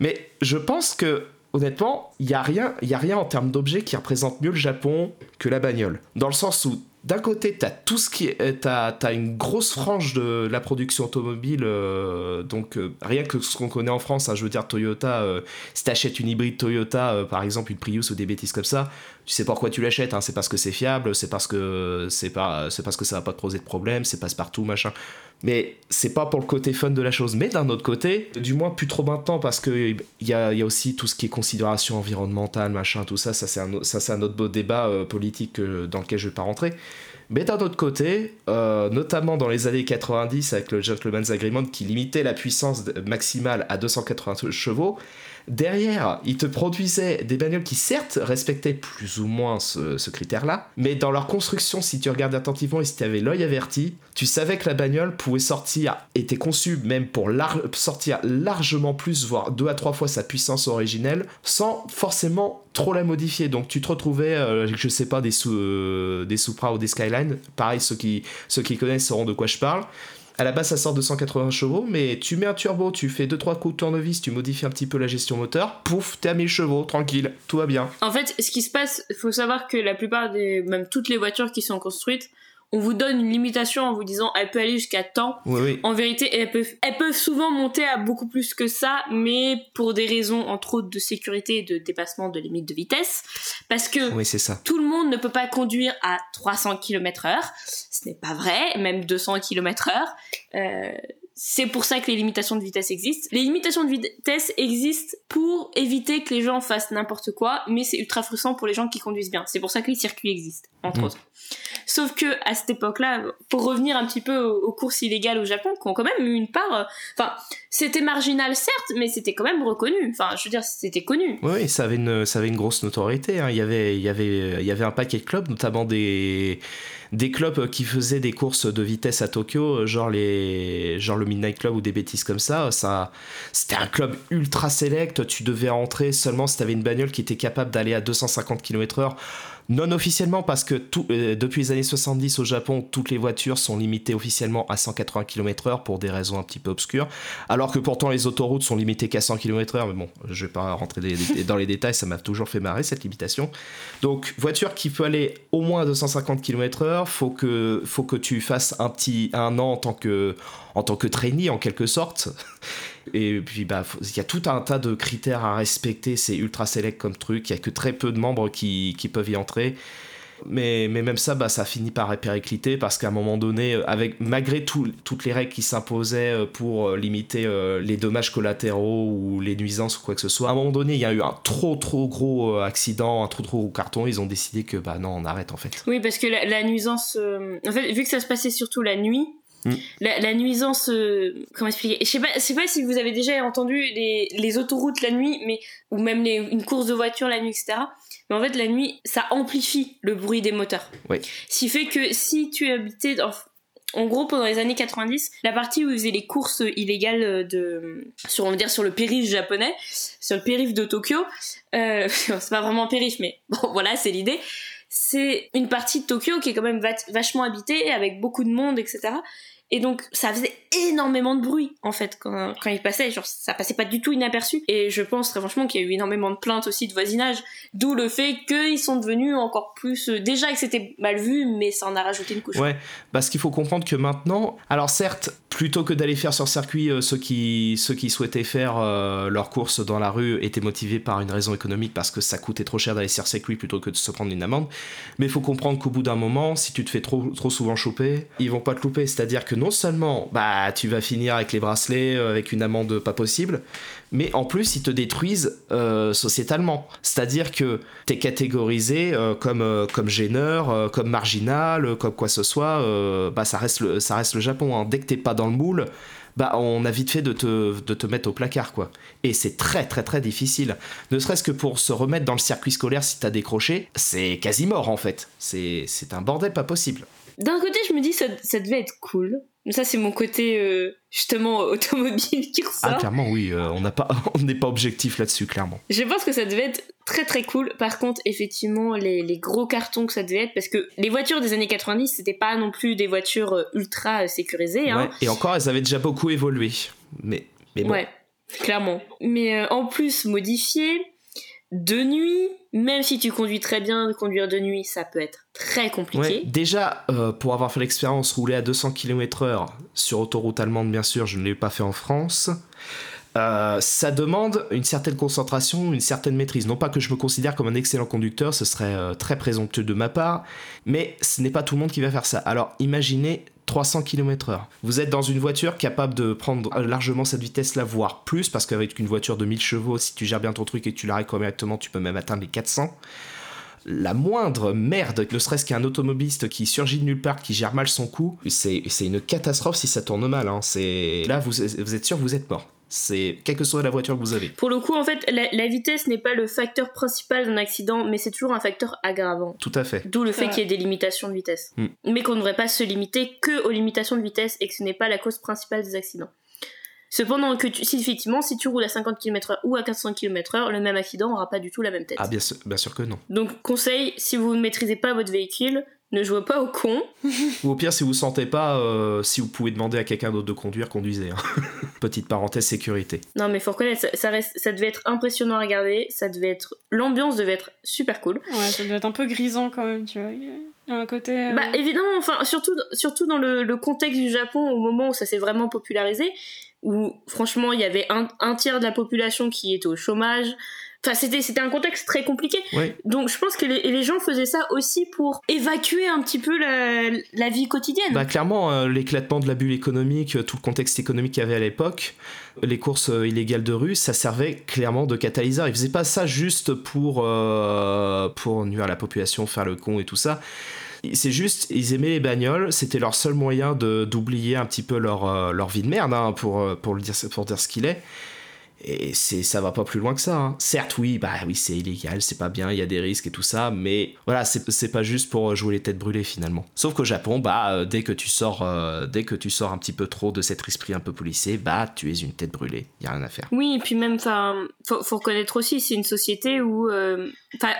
Mais je pense que honnêtement, il y a rien, il y a rien en termes d'objets qui représente mieux le Japon que la bagnole. Dans le sens où d'un côté, tu as tout ce qui est. euh, T'as as une grosse frange de la production automobile, euh, donc euh, rien que ce qu'on connaît en France, hein, je veux dire, Toyota, euh, si t'achètes une hybride Toyota, par exemple une Prius ou des bêtises comme ça, tu sais pourquoi tu l'achètes, hein, c'est parce que c'est fiable, c'est parce que c'est pas, c'est parce que ça va pas te poser de problème, c'est passe-partout, machin. Mais c'est pas pour le côté fun de la chose. Mais d'un autre côté, du moins plus trop maintenant, parce que il y a, aussi tout ce qui est considération environnementale, machin, tout ça, ça c'est un, ça, c'est un autre beau débat euh, politique dans lequel je vais pas rentrer. Mais d'un autre côté, euh, notamment dans les années 90 avec le Gentleman's Agreement qui limitait la puissance maximale à 280 chevaux, derrière, ils te produisaient des bagnoles qui certes respectaient plus ou moins ce, critère-là, mais dans leur construction, si tu regardais attentivement et si tu avais l'œil averti, tu savais que la bagnole pouvait sortir, était conçue même pour sortir largement plus, voire deux à trois fois sa puissance originelle, sans forcément trop la modifier. Donc tu te retrouvais, euh, je sais pas, des, sous, euh, des Supra ou des Skyline, pareil, ceux qui, ceux qui connaissent sauront de quoi je parle. À la base, ça sort de 180 chevaux, mais tu mets un turbo, tu fais 2-3 coups de tournevis, tu modifies un petit peu la gestion moteur, pouf, t'es à 1000 chevaux, tranquille, tout va bien. En fait, ce qui se passe, faut savoir que la plupart des, même toutes les voitures qui sont construites, on vous donne une limitation en vous disant elle peut aller jusqu'à tant. Oui, oui. En vérité, elles peuvent, elles peuvent souvent monter à beaucoup plus que ça, mais pour des raisons entre autres de sécurité et de dépassement de limite de vitesse, parce que Oui, ça. tout le monde ne peut pas conduire à 300 km heure. Ce n'est pas vrai, même 200 km heure. Euh, c'est pour ça que les limitations de vitesse existent. Les limitations de vitesse existent pour éviter que les gens fassent n'importe quoi, mais c'est ultra frustrant pour les gens qui conduisent bien. C'est pour ça que les circuits existent, entre Mm. autres. Sauf que à cette époque-là, pour revenir un petit peu aux, courses illégales au Japon, qui ont quand même eu une part, euh, enfin, c'était marginal certes, mais c'était quand même reconnu. Enfin, je veux dire, c'était connu. Oui, oui, ça avait une, ça avait une grosse notoriété. hein. Il, y avait, il, y avait, il y avait un paquet de clubs, notamment des, des clubs qui faisaient des courses de vitesse à Tokyo, genre, les, genre le Midnight Club ou des bêtises comme ça. ça C'était un club ultra select. Tu devais entrer seulement si tu avais une bagnole qui était capable d'aller à 250 km/h. Non officiellement, parce que euh, depuis les années 70 au Japon, toutes les voitures sont limitées officiellement à 180 km/h pour des raisons un petit peu obscures. Alors que pourtant les autoroutes sont limitées qu'à 100 km/h, mais bon, je vais pas rentrer dans les détails, ça m'a toujours fait marrer cette limitation. Donc, voiture qui peut aller au moins à 250 km/h, faut que, faut que tu fasses un petit un an en tant que, en tant que trainee en quelque sorte. Et puis, bah, il y a tout un tas de critères à respecter, c'est ultra select comme truc, il y a que très peu de membres qui, qui peuvent y entrer. Mais, mais même ça, bah, ça finit par péricliter parce qu'à un moment donné, euh, avec, malgré tout- toutes les règles qui s'imposaient euh, pour euh, limiter les dommages collatéraux ou les nuisances ou quoi que ce soit, à un moment donné, il y a eu un trop trop gros accident, un trop trop gros carton, ils ont décidé que bah non, on arrête en fait. Oui, parce que la, nuisance. En fait, vu que ça se passait surtout la nuit, Mm. la, la nuisance. euh, Comment expliquer? Je sais pas, sais pas si vous avez déjà entendu les, les autoroutes la nuit, mais ou même les, une course de voiture la nuit, etc. Mais en fait, la nuit, ça amplifie le bruit des moteurs. Oui. Ce qui fait que si tu habitais dans. En gros, pendant les années 90, la partie où ils faisaient les courses illégales de, sur, on va dire, sur le périph' japonais, sur le périph' de Tokyo, euh, c'est pas vraiment périph', mais bon, voilà, c'est l'idée c'est une partie de Tokyo qui est quand même va- vachement habitée, avec beaucoup de monde, etc. Et donc, ça faisait énormément de bruit, en fait, quand, quand il passait. Genre, ça passait pas du tout inaperçu. Et je pense très franchement qu'il y a eu énormément de plaintes aussi de voisinage. D'où le fait qu'ils sont devenus encore plus... euh, déjà que c'était mal vu, mais ça en a rajouté une couche. Ouais, parce qu'il faut comprendre que maintenant, alors certes, plutôt que d'aller faire sur circuit, euh, ceux, qui, ceux qui souhaitaient faire euh, leurs courses dans la rue étaient motivés par une raison économique parce que ça coûtait trop cher d'aller sur circuit plutôt que de se prendre une amende. Mais il faut comprendre qu'au bout d'un moment, si tu te fais trop, trop souvent choper, ils vont pas te louper. C'est-à-dire que non seulement bah, tu vas finir avec les bracelets, euh, avec une amende pas possible, mais en plus ils te détruisent sociétalement. C'est-à-dire que t'es catégorisé euh, comme, comme gêneur, comme marginal, comme quoi que ce soit, bah, ça, reste le, ça reste le Japon. hein. Dès que t'es pas dans le moule, bah, on a vite fait de te, de te mettre au placard. quoi. Et c'est très très très difficile. Ne serait-ce que pour se remettre dans le circuit scolaire si t'as décroché, c'est quasi mort en fait. C'est c'est un bordel pas possible. D'un côté, je me dis, ça, ça devait être cool. Mais ça, c'est mon côté, euh, justement, automobile qui ressort. Ah clairement oui, euh, on n'a pas on n'est pas objectif là-dessus clairement. Je pense que ça devait être très très cool. Par contre, effectivement, les, les gros cartons que ça devait être, parce que les voitures des années 90, c'était pas non plus des voitures euh, ultra sécurisées. Hein. Ouais. Et encore elles avaient déjà beaucoup évolué. Mais mais bon. Ouais, clairement. Mais euh, en plus, modifiées, De nuit, même si tu conduis très bien, conduire de nuit, ça peut être très compliqué. déjà, euh, pour avoir fait l'expérience, rouler à 200 km/h sur autoroute allemande, bien sûr, je ne l'ai pas fait en France. Euh, ça demande une certaine concentration, une certaine maîtrise. Non pas que je me considère comme un excellent conducteur, ce serait euh, très présomptueux de ma part, mais ce n'est pas tout le monde qui va faire ça. Alors imaginez 300 km/h. Vous êtes dans une voiture capable de prendre largement cette vitesse-là, voire plus, parce qu'avec une voiture de 1000 chevaux, si tu gères bien ton truc et tu l'arrêtes correctement, tu peux même atteindre les 400 la moindre merde, ne serait-ce qu'un automobiliste qui surgit de nulle part, qui gère mal son coup, c'est une catastrophe si ça tourne mal. Hein. Là, vous, vous êtes sûr, vous êtes mort. C'est quelle que soit la voiture que vous avez. Pour le coup, en fait, la, vitesse n'est pas le facteur principal d'un accident, mais c'est toujours un facteur aggravant. Tout à fait. D'où le fait qu'il y ait des limitations de vitesse. Hmm. Mais qu'on ne devrait pas se limiter que aux limitations de vitesse et que ce n'est pas la cause principale des accidents. Cependant, que si effectivement, si tu roules à 50 km/h ou à 400 km/h, le même accident n'aura pas du tout la même tête. Ah, bien bien sûr que non. Donc, conseil, si vous ne maîtrisez pas votre véhicule, ne jouez pas au con. Ou au pire, si vous sentez pas, euh, si vous pouvez demander à quelqu'un d'autre de conduire, conduisez. Hein. Petite parenthèse sécurité. Non, mais faut reconnaître, ça, reste, ça devait être impressionnant à regarder. Ça devait être, l'ambiance devait être super cool. Ouais, ça devait être un peu grisant quand même, tu vois. Il y a un côté. Euh, bah évidemment, enfin surtout, surtout dans le, le contexte du Japon, au moment où ça s'est vraiment popularisé, où franchement il y avait un, un tiers de la population qui était au chômage. Enfin, c'était, c'était un contexte très compliqué. Donc, je pense que les, gens faisaient ça aussi pour évacuer un petit peu la, vie quotidienne. Bah, clairement, euh, l'éclatement de la bulle économique, euh, tout le contexte économique qu'il y avait à l'époque, les courses euh, illégales de rue, ça servait clairement de catalyseur. Ils faisaient pas ça juste pour, pour nuire à la population, faire le con et tout ça. C'est juste, ils aimaient les bagnoles, c'était leur seul moyen de, d'oublier un petit peu leur, leur vie de merde, hein, pour, pour, le dire, pour dire ce qu'il est. Et c'est, ça va pas plus loin que ça. Hein. Certes, oui, bah oui, c'est illégal, c'est pas bien, il y a des risques et tout ça, mais voilà, c'est, c'est pas juste pour jouer les têtes brûlées finalement. Sauf qu'au Japon, bah euh, dès que tu sors, euh, dès que tu sors un petit peu trop de cet esprit un peu policier, bah tu es une tête brûlée, y a rien à faire. Oui, et puis même, enfin, faut, faut reconnaître aussi, c'est une société où, euh,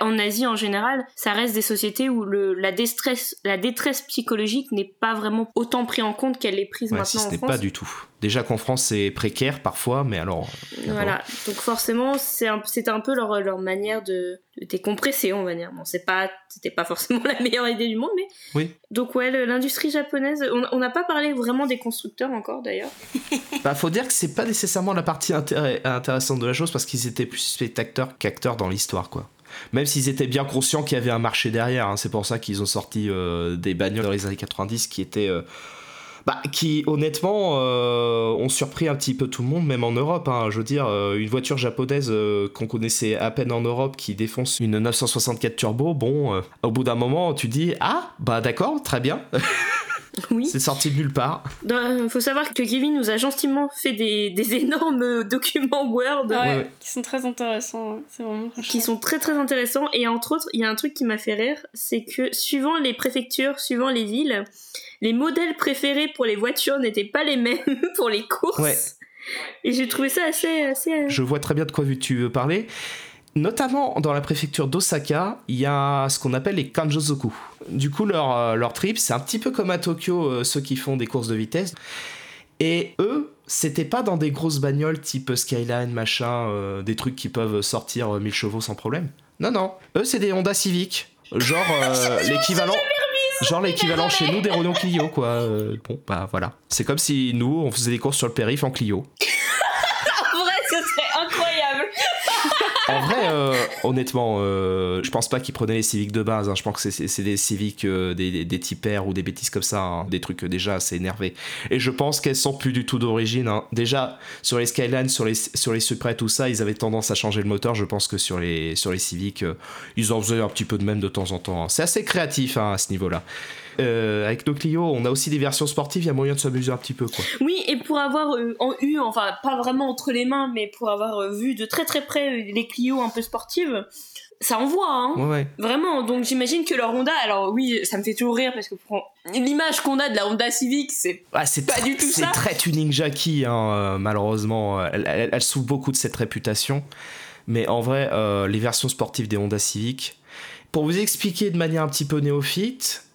en Asie en général, ça reste des sociétés où le, la détresse, la détresse psychologique n'est pas vraiment autant pris en compte qu'elle est prise maintenant si ce n'est pas du tout. Déjà qu'en France c'est précaire parfois, mais alors. Euh, voilà, donc forcément c'est un, un peu leur, leur manière de, décompresser, on va dire. Bon, c'est pas, c'était pas forcément la meilleure idée du monde, mais. Oui. Donc ouais, l'industrie japonaise, on n'a pas parlé vraiment des constructeurs encore d'ailleurs. bah faut dire que c'est pas nécessairement la partie intéressante de la chose parce qu'ils étaient plus spectateurs qu'acteurs dans l'histoire, quoi même s'ils étaient bien conscients qu'il y avait un marché derrière. Hein. C'est pour ça qu'ils ont sorti euh, des bagnoles dans les années 90 qui étaient euh, bah, qui honnêtement euh, ont surpris un petit peu tout le monde, même en Europe. Hein. Je veux dire, euh, une voiture japonaise euh, qu'on connaissait à peine en Europe qui défonce une 964 turbo, bon, au bout d'un moment, tu dis ah bah d'accord, très bien. Oui. C'est sorti de nulle part. Il faut savoir que Kevin nous a gentiment fait des, des énormes documents Word. Qui sont très intéressants. Hein. C'est vraiment Qui sont très très intéressants. Et entre autres, il y a un truc qui m'a fait rire, c'est que suivant les préfectures, suivant les villes, les modèles préférés pour les voitures n'étaient pas les mêmes pour les courses. Ouais. Et j'ai trouvé ça assez, assez. Euh, Je vois très bien de quoi tu veux parler. Notamment dans la préfecture d'Osaka, il y a ce qu'on appelle les Kanjozoku. Du coup, leur, euh, leur trip, c'est un petit peu comme à Tokyo, euh, ceux qui font des courses de vitesse. Et eux, c'était pas dans des grosses bagnoles type Skyline, machin, des trucs qui peuvent sortir 1000 chevaux sans problème. Non, non. Eux, c'est des Honda Civic. Genre l'équivalent Genre l'équivalent chez nous des Renault Clio, quoi. Euh, bon, bah voilà. C'est comme si nous, on faisait des courses sur le périph' en Clio. en vrai, ce serait incroyable. en vrai, honnêtement, euh, je pense pas qu'ils prenaient les Civics de base. Hein. Je pense que c'est des Civics, des, des, R ou des bêtises comme ça. Hein. Des trucs déjà assez énervés. Et je pense qu'elles sont plus du tout d'origine. Hein. Déjà, sur les Skyline, sur les, sur les Supra tout ça, ils avaient tendance à changer le moteur. Je pense que sur les, sur les Civics, ils en faisaient un petit peu de même de temps en temps. C'est assez créatif à ce niveau-là. Euh, avec nos Clio, on a aussi des versions sportives, il y a moyen de s'amuser un petit peu. Quoi. Oui, et pour avoir euh, en eu, enfin pas vraiment entre les mains, mais pour avoir euh, vu de très très près les Clio un peu sportives, ça envoie, hein. Ouais, Vraiment, donc j'imagine que leur Honda, alors oui, ça me fait toujours rire parce que l'image qu'on a de la Honda Civic, c'est ah, pas du tout ça. C'est très tuning Jackie, hein, malheureusement. Elle, elle, souffre beaucoup de cette réputation. Mais en vrai, les versions sportives des Honda Civic, pour vous expliquer de manière un petit peu néophyte,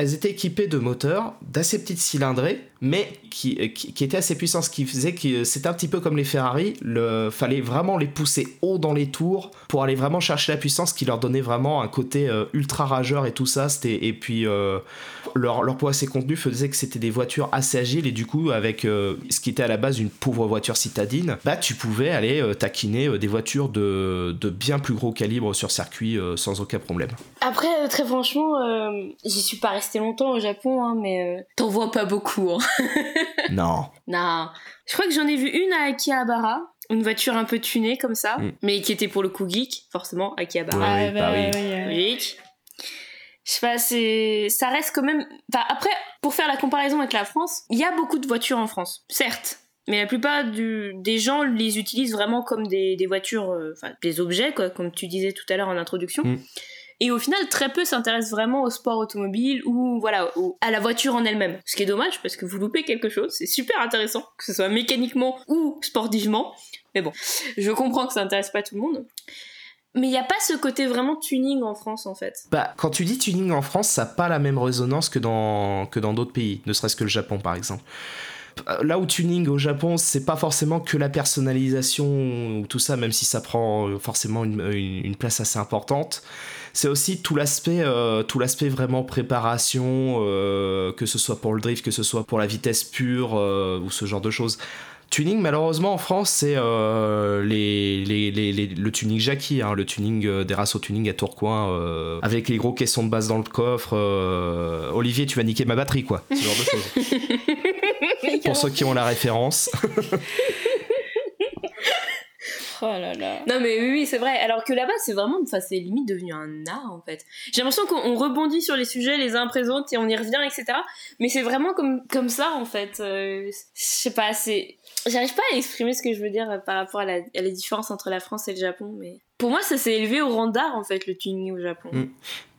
elles étaient équipées de moteurs d'assez petites cylindrées, mais qui, qui, étaient assez puissants, ce qui faisait que c'était un petit peu comme les Ferrari, le fallait vraiment les pousser haut dans les tours pour aller vraiment chercher la puissance qui leur donnait vraiment un côté euh, ultra rageur et tout ça. C'était et puis euh, leur, leur poids assez contenu faisait que c'était des voitures assez agiles et du coup avec euh, ce qui était à la base une pauvre voiture citadine, bah tu pouvais aller taquiner des voitures de, de, bien plus gros calibre sur circuit sans aucun problème. Après très franchement, j'y suis pas resté longtemps au Japon, hein, mais t'en vois pas beaucoup. Hein. non. Non. Je crois que j'en ai vu une à Akihabara. Une voiture un peu tunée comme ça, mm. mais qui était pour le coup geek, forcément, Akihabara. Ouais, bah, oui. Geek. Je sais pas, c'est. Ça reste quand même. Enfin, après, pour faire la comparaison avec la France, il y a beaucoup de voitures en France, certes. Mais la plupart du... des gens les utilisent vraiment comme des, des voitures, euh, enfin des objets, quoi, comme tu disais tout à l'heure en introduction. Mm. Et au final, très peu s'intéressent vraiment au sport automobile ou voilà à la voiture en elle-même. Ce qui est dommage parce que vous loupez quelque chose. C'est super intéressant, que ce soit mécaniquement ou sportivement. Mais bon, je comprends que ça intéresse pas tout le monde. Mais il n'y a pas ce côté vraiment tuning en France en fait. Bah, quand tu dis tuning en France, ça n'a pas la même résonance que dans que dans d'autres pays, ne serait-ce que le Japon par exemple. Là où tuning au Japon, c'est pas forcément que la personnalisation ou tout ça, même si ça prend euh, forcément une, une place assez importante c'est aussi tout l'aspect euh, tout l'aspect vraiment préparation euh, que ce soit pour le drift que ce soit pour la vitesse pure euh, ou ce genre de choses. Tuning malheureusement en France c'est les, les, les, le tuning Jackie hein, le tuning des races au tuning à Tourcoing avec les gros caissons de base dans le coffre Olivier tu vas niquer ma batterie quoi. Ce genre de choses. Pour ceux qui ont la référence Oh là là. Non mais oui, oui c'est vrai. Alors que là-bas, c'est vraiment, enfin, c'est limite devenu un art en fait. J'ai l'impression qu'on rebondit sur les sujets les uns après les autres et on y revient, etc. Mais c'est vraiment comme comme ça en fait. Euh, je sais pas, c'est, j'arrive pas à exprimer ce que je veux dire par rapport à la, à la différence entre la France et le Japon, mais pour moi, ça s'est élevé au rang d'art en fait le tuning au Japon. Mm.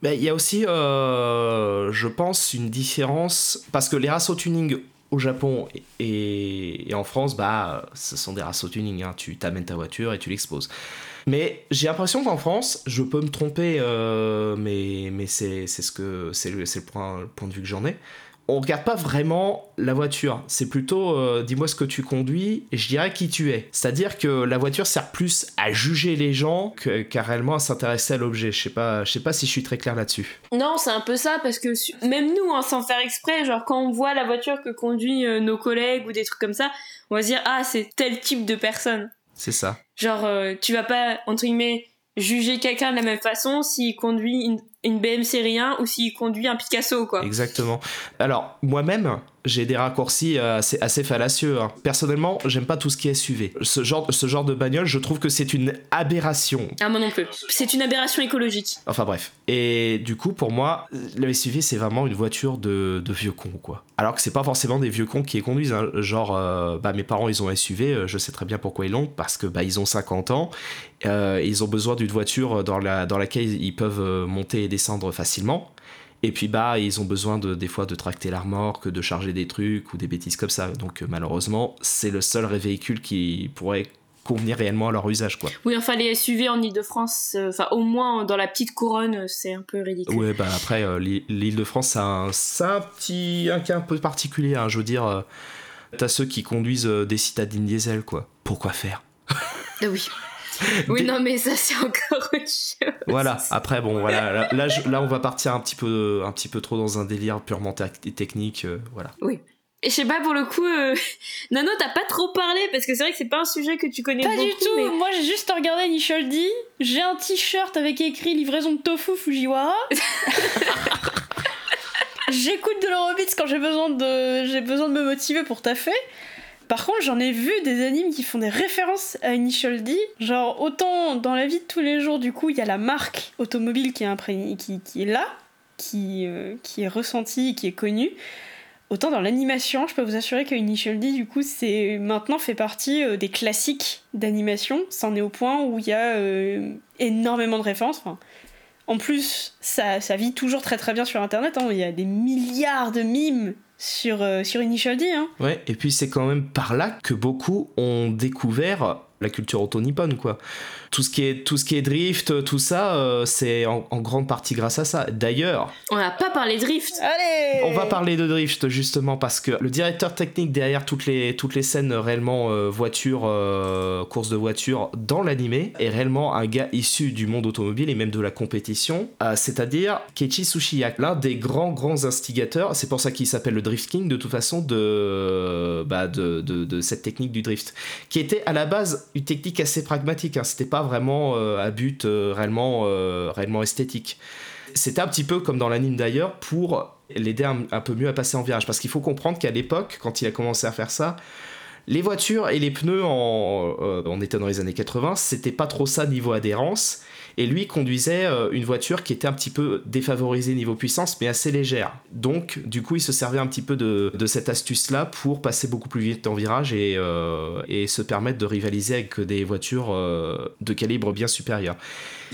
Ben, il y a aussi, euh, je pense, une différence parce que les races au tuning au Japon et, en France, bah, ce sont des races au tuning. Hein. Tu t'amènes ta voiture et tu l'exposes. Mais j'ai l'impression qu'en France, je peux me tromper, euh, mais, mais c'est ce que c'est le, point, le point de vue que j'en ai on regarde pas vraiment la voiture. C'est plutôt euh, dis-moi ce que tu conduis et je dirais qui tu es. C'est-à-dire que la voiture sert plus à juger les gens qu'à réellement à s'intéresser à l'objet. Je sais pas, je sais pas si je suis très clair là-dessus. Non, c'est un peu ça parce que même nous, hein, sans faire exprès, genre quand on voit la voiture que conduit euh, nos collègues ou des trucs comme ça, on va se dire ah c'est tel type de personne. C'est ça. Genre euh, tu vas pas entre guillemets juger quelqu'un de la même façon s'il conduit une, une BM série 1 ou s'il conduit un Picasso, quoi. Exactement. Alors, moi-même, j'ai des raccourcis euh, assez, assez fallacieux. Hein. Personnellement, j'aime pas tout ce qui est SUV. Ce genre, ce genre de bagnole, je trouve que c'est une aberration. Ah, moi non plus. C'est une aberration écologique. Enfin bref. Et du coup, pour moi, le SUV, c'est vraiment une voiture de, de vieux cons, quoi. Alors que c'est pas forcément des vieux cons qui les conduisent. Hein. Genre, euh, bah, mes parents, ils ont un SUV, euh, je sais très bien pourquoi ils l'ont, parce que bah, ils ont 50 ans, ils ont besoin d'une voiture dans, la, dans laquelle ils peuvent monter et descendre facilement. Et puis bah ils ont besoin de des fois de tracter la remorque, de charger des trucs ou des bêtises comme ça. Donc euh, malheureusement c'est le seul véhicule qui pourrait convenir réellement à leur usage quoi. Oui enfin les SUV en Ile-de-France, euh, enfin au moins dans la petite couronne c'est un peu ridicule. Ouais bah après euh, l'Île-de-France c'est un, un, petit un cas un peu particulier. Hein. je veux dire t'as ceux qui conduisent des citadines diesel quoi. Pourquoi faire? Ah Oui. Oui, non, mais ça, c'est encore autre chose. Voilà, après, bon, voilà, là, là, on va partir un petit, peu, un petit peu trop dans un délire purement technique, euh, voilà. Oui. Et je sais pas, pour le coup, euh... Nano, t'as pas trop parlé, parce que c'est vrai que c'est pas un sujet que tu connais pas beaucoup. Pas du tout, moi j'ai juste regardé D, j'ai un t-shirt avec écrit livraison de tofu Fujiwara. J'écoute de l'Eurobeats quand j'ai besoin de, j'ai besoin de me motiver pour taffer. Par contre, j'en ai vu des animes qui font des références à Initial D. Genre, autant dans la vie de tous les jours, du coup, il y a la marque automobile qui est, qui, qui est là, qui, euh, qui est ressentie, qui est connue. Autant dans l'animation, je peux vous assurer que Initial D, du coup, c'est maintenant fait partie euh, des classiques d'animation. C'en est au point où il y a euh, énormément de références. en plus, ça, ça, vit toujours très très bien sur Internet. Hein. Il y a des milliards de mimes sur, euh, sur Initial D. Hein. Ouais, et puis c'est quand même par là que beaucoup ont découvert la culture auto-nippone, quoi. Tout ce, qui est, tout ce qui est drift, tout ça, euh, c'est en, grande partie grâce à ça. D'ailleurs... On n'a pas parlé drift Allez On va parler de drift, justement, parce que le directeur technique derrière toutes les, toutes les scènes réellement euh, voiture, euh, course de voiture dans l'animé, est réellement un gars issu du monde automobile et même de la compétition, c'est-à-dire Keiichi Tsushiya, l'un des grands, grands instigateurs, c'est pour ça qu'il s'appelle le Drift King, de toute façon, de, bah, de, de, de cette technique du drift, qui était à la base une technique assez pragmatique. Hein. C'était pas vraiment euh, à but euh, réellement, euh, réellement esthétique. C'était un petit peu comme dans l'anime d'ailleurs pour l'aider un, peu mieux à passer en virage. Parce qu'il faut comprendre qu'à l'époque, quand il a commencé à faire ça, les voitures et les pneus, en, on était dans les années 80, c'était pas trop ça niveau adhérence. Et lui conduisait euh, une voiture qui était un petit peu défavorisée niveau puissance, mais assez légère. Donc, du coup, il se servait un petit peu de, cette astuce-là pour passer beaucoup plus vite en virage et, euh, se permettre de rivaliser avec des voitures euh, de calibre bien supérieur.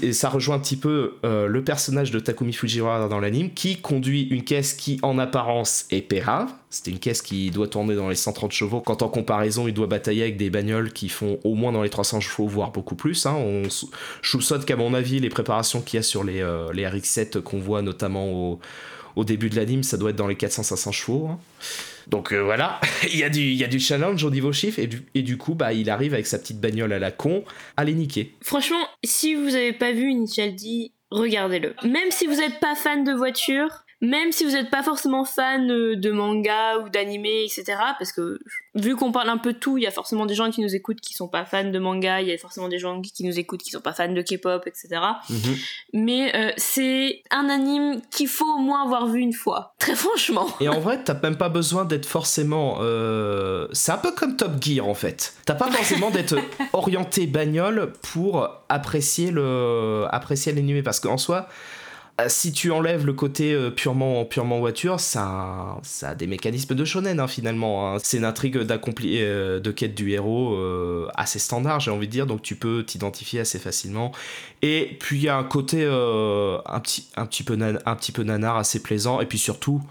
Et ça rejoint un petit peu le personnage de Takumi Fujiwara dans l'anime, qui conduit une caisse qui, en apparence, est pérave. C'était une caisse qui doit tourner dans les 130 chevaux, quand en comparaison, il doit batailler avec des bagnoles qui font au moins dans les 300 chevaux, voire beaucoup plus. Hein. On soupçonne qu'à mon avis, les préparations qu'il y a sur les, euh, les RX-7 qu'on voit notamment au, au début de l'anime, ça doit être dans les 400-500 chevaux. Hein. Donc euh, voilà, il, y a du, il y a du challenge au niveau chiffre et du, et du coup, bah, il arrive avec sa petite bagnole à la con à les niquer. Franchement, si vous avez pas vu Initial D, regardez-le. Même si vous n'êtes pas fan de voiture, même si vous n'êtes pas forcément fan euh, de manga ou d'anime, etc., parce que vu qu'on parle un peu de tout, il y a forcément des gens qui nous écoutent qui sont pas fans de manga, il y a forcément des gens qui nous écoutent qui sont pas fans de K-pop, etc. Mhm. Mais euh, c'est un anime qu'il faut au moins avoir vu une fois, très franchement. Et en vrai, t'as même pas besoin d'être forcément. Euh... C'est un peu comme Top Gear en fait. T'as pas forcément d'être orienté bagnole pour apprécier le apprécier l'anime parce qu'en soi si tu enlèves le côté euh, purement, purement voiture, ça, ça a des mécanismes de shonen hein, finalement. Hein. C'est une intrigue euh, de quête du héros assez standard, j'ai envie de dire, donc tu peux t'identifier assez facilement. Et puis il y a un côté un, petit, un, petit peu un petit peu nanar assez plaisant, et puis surtout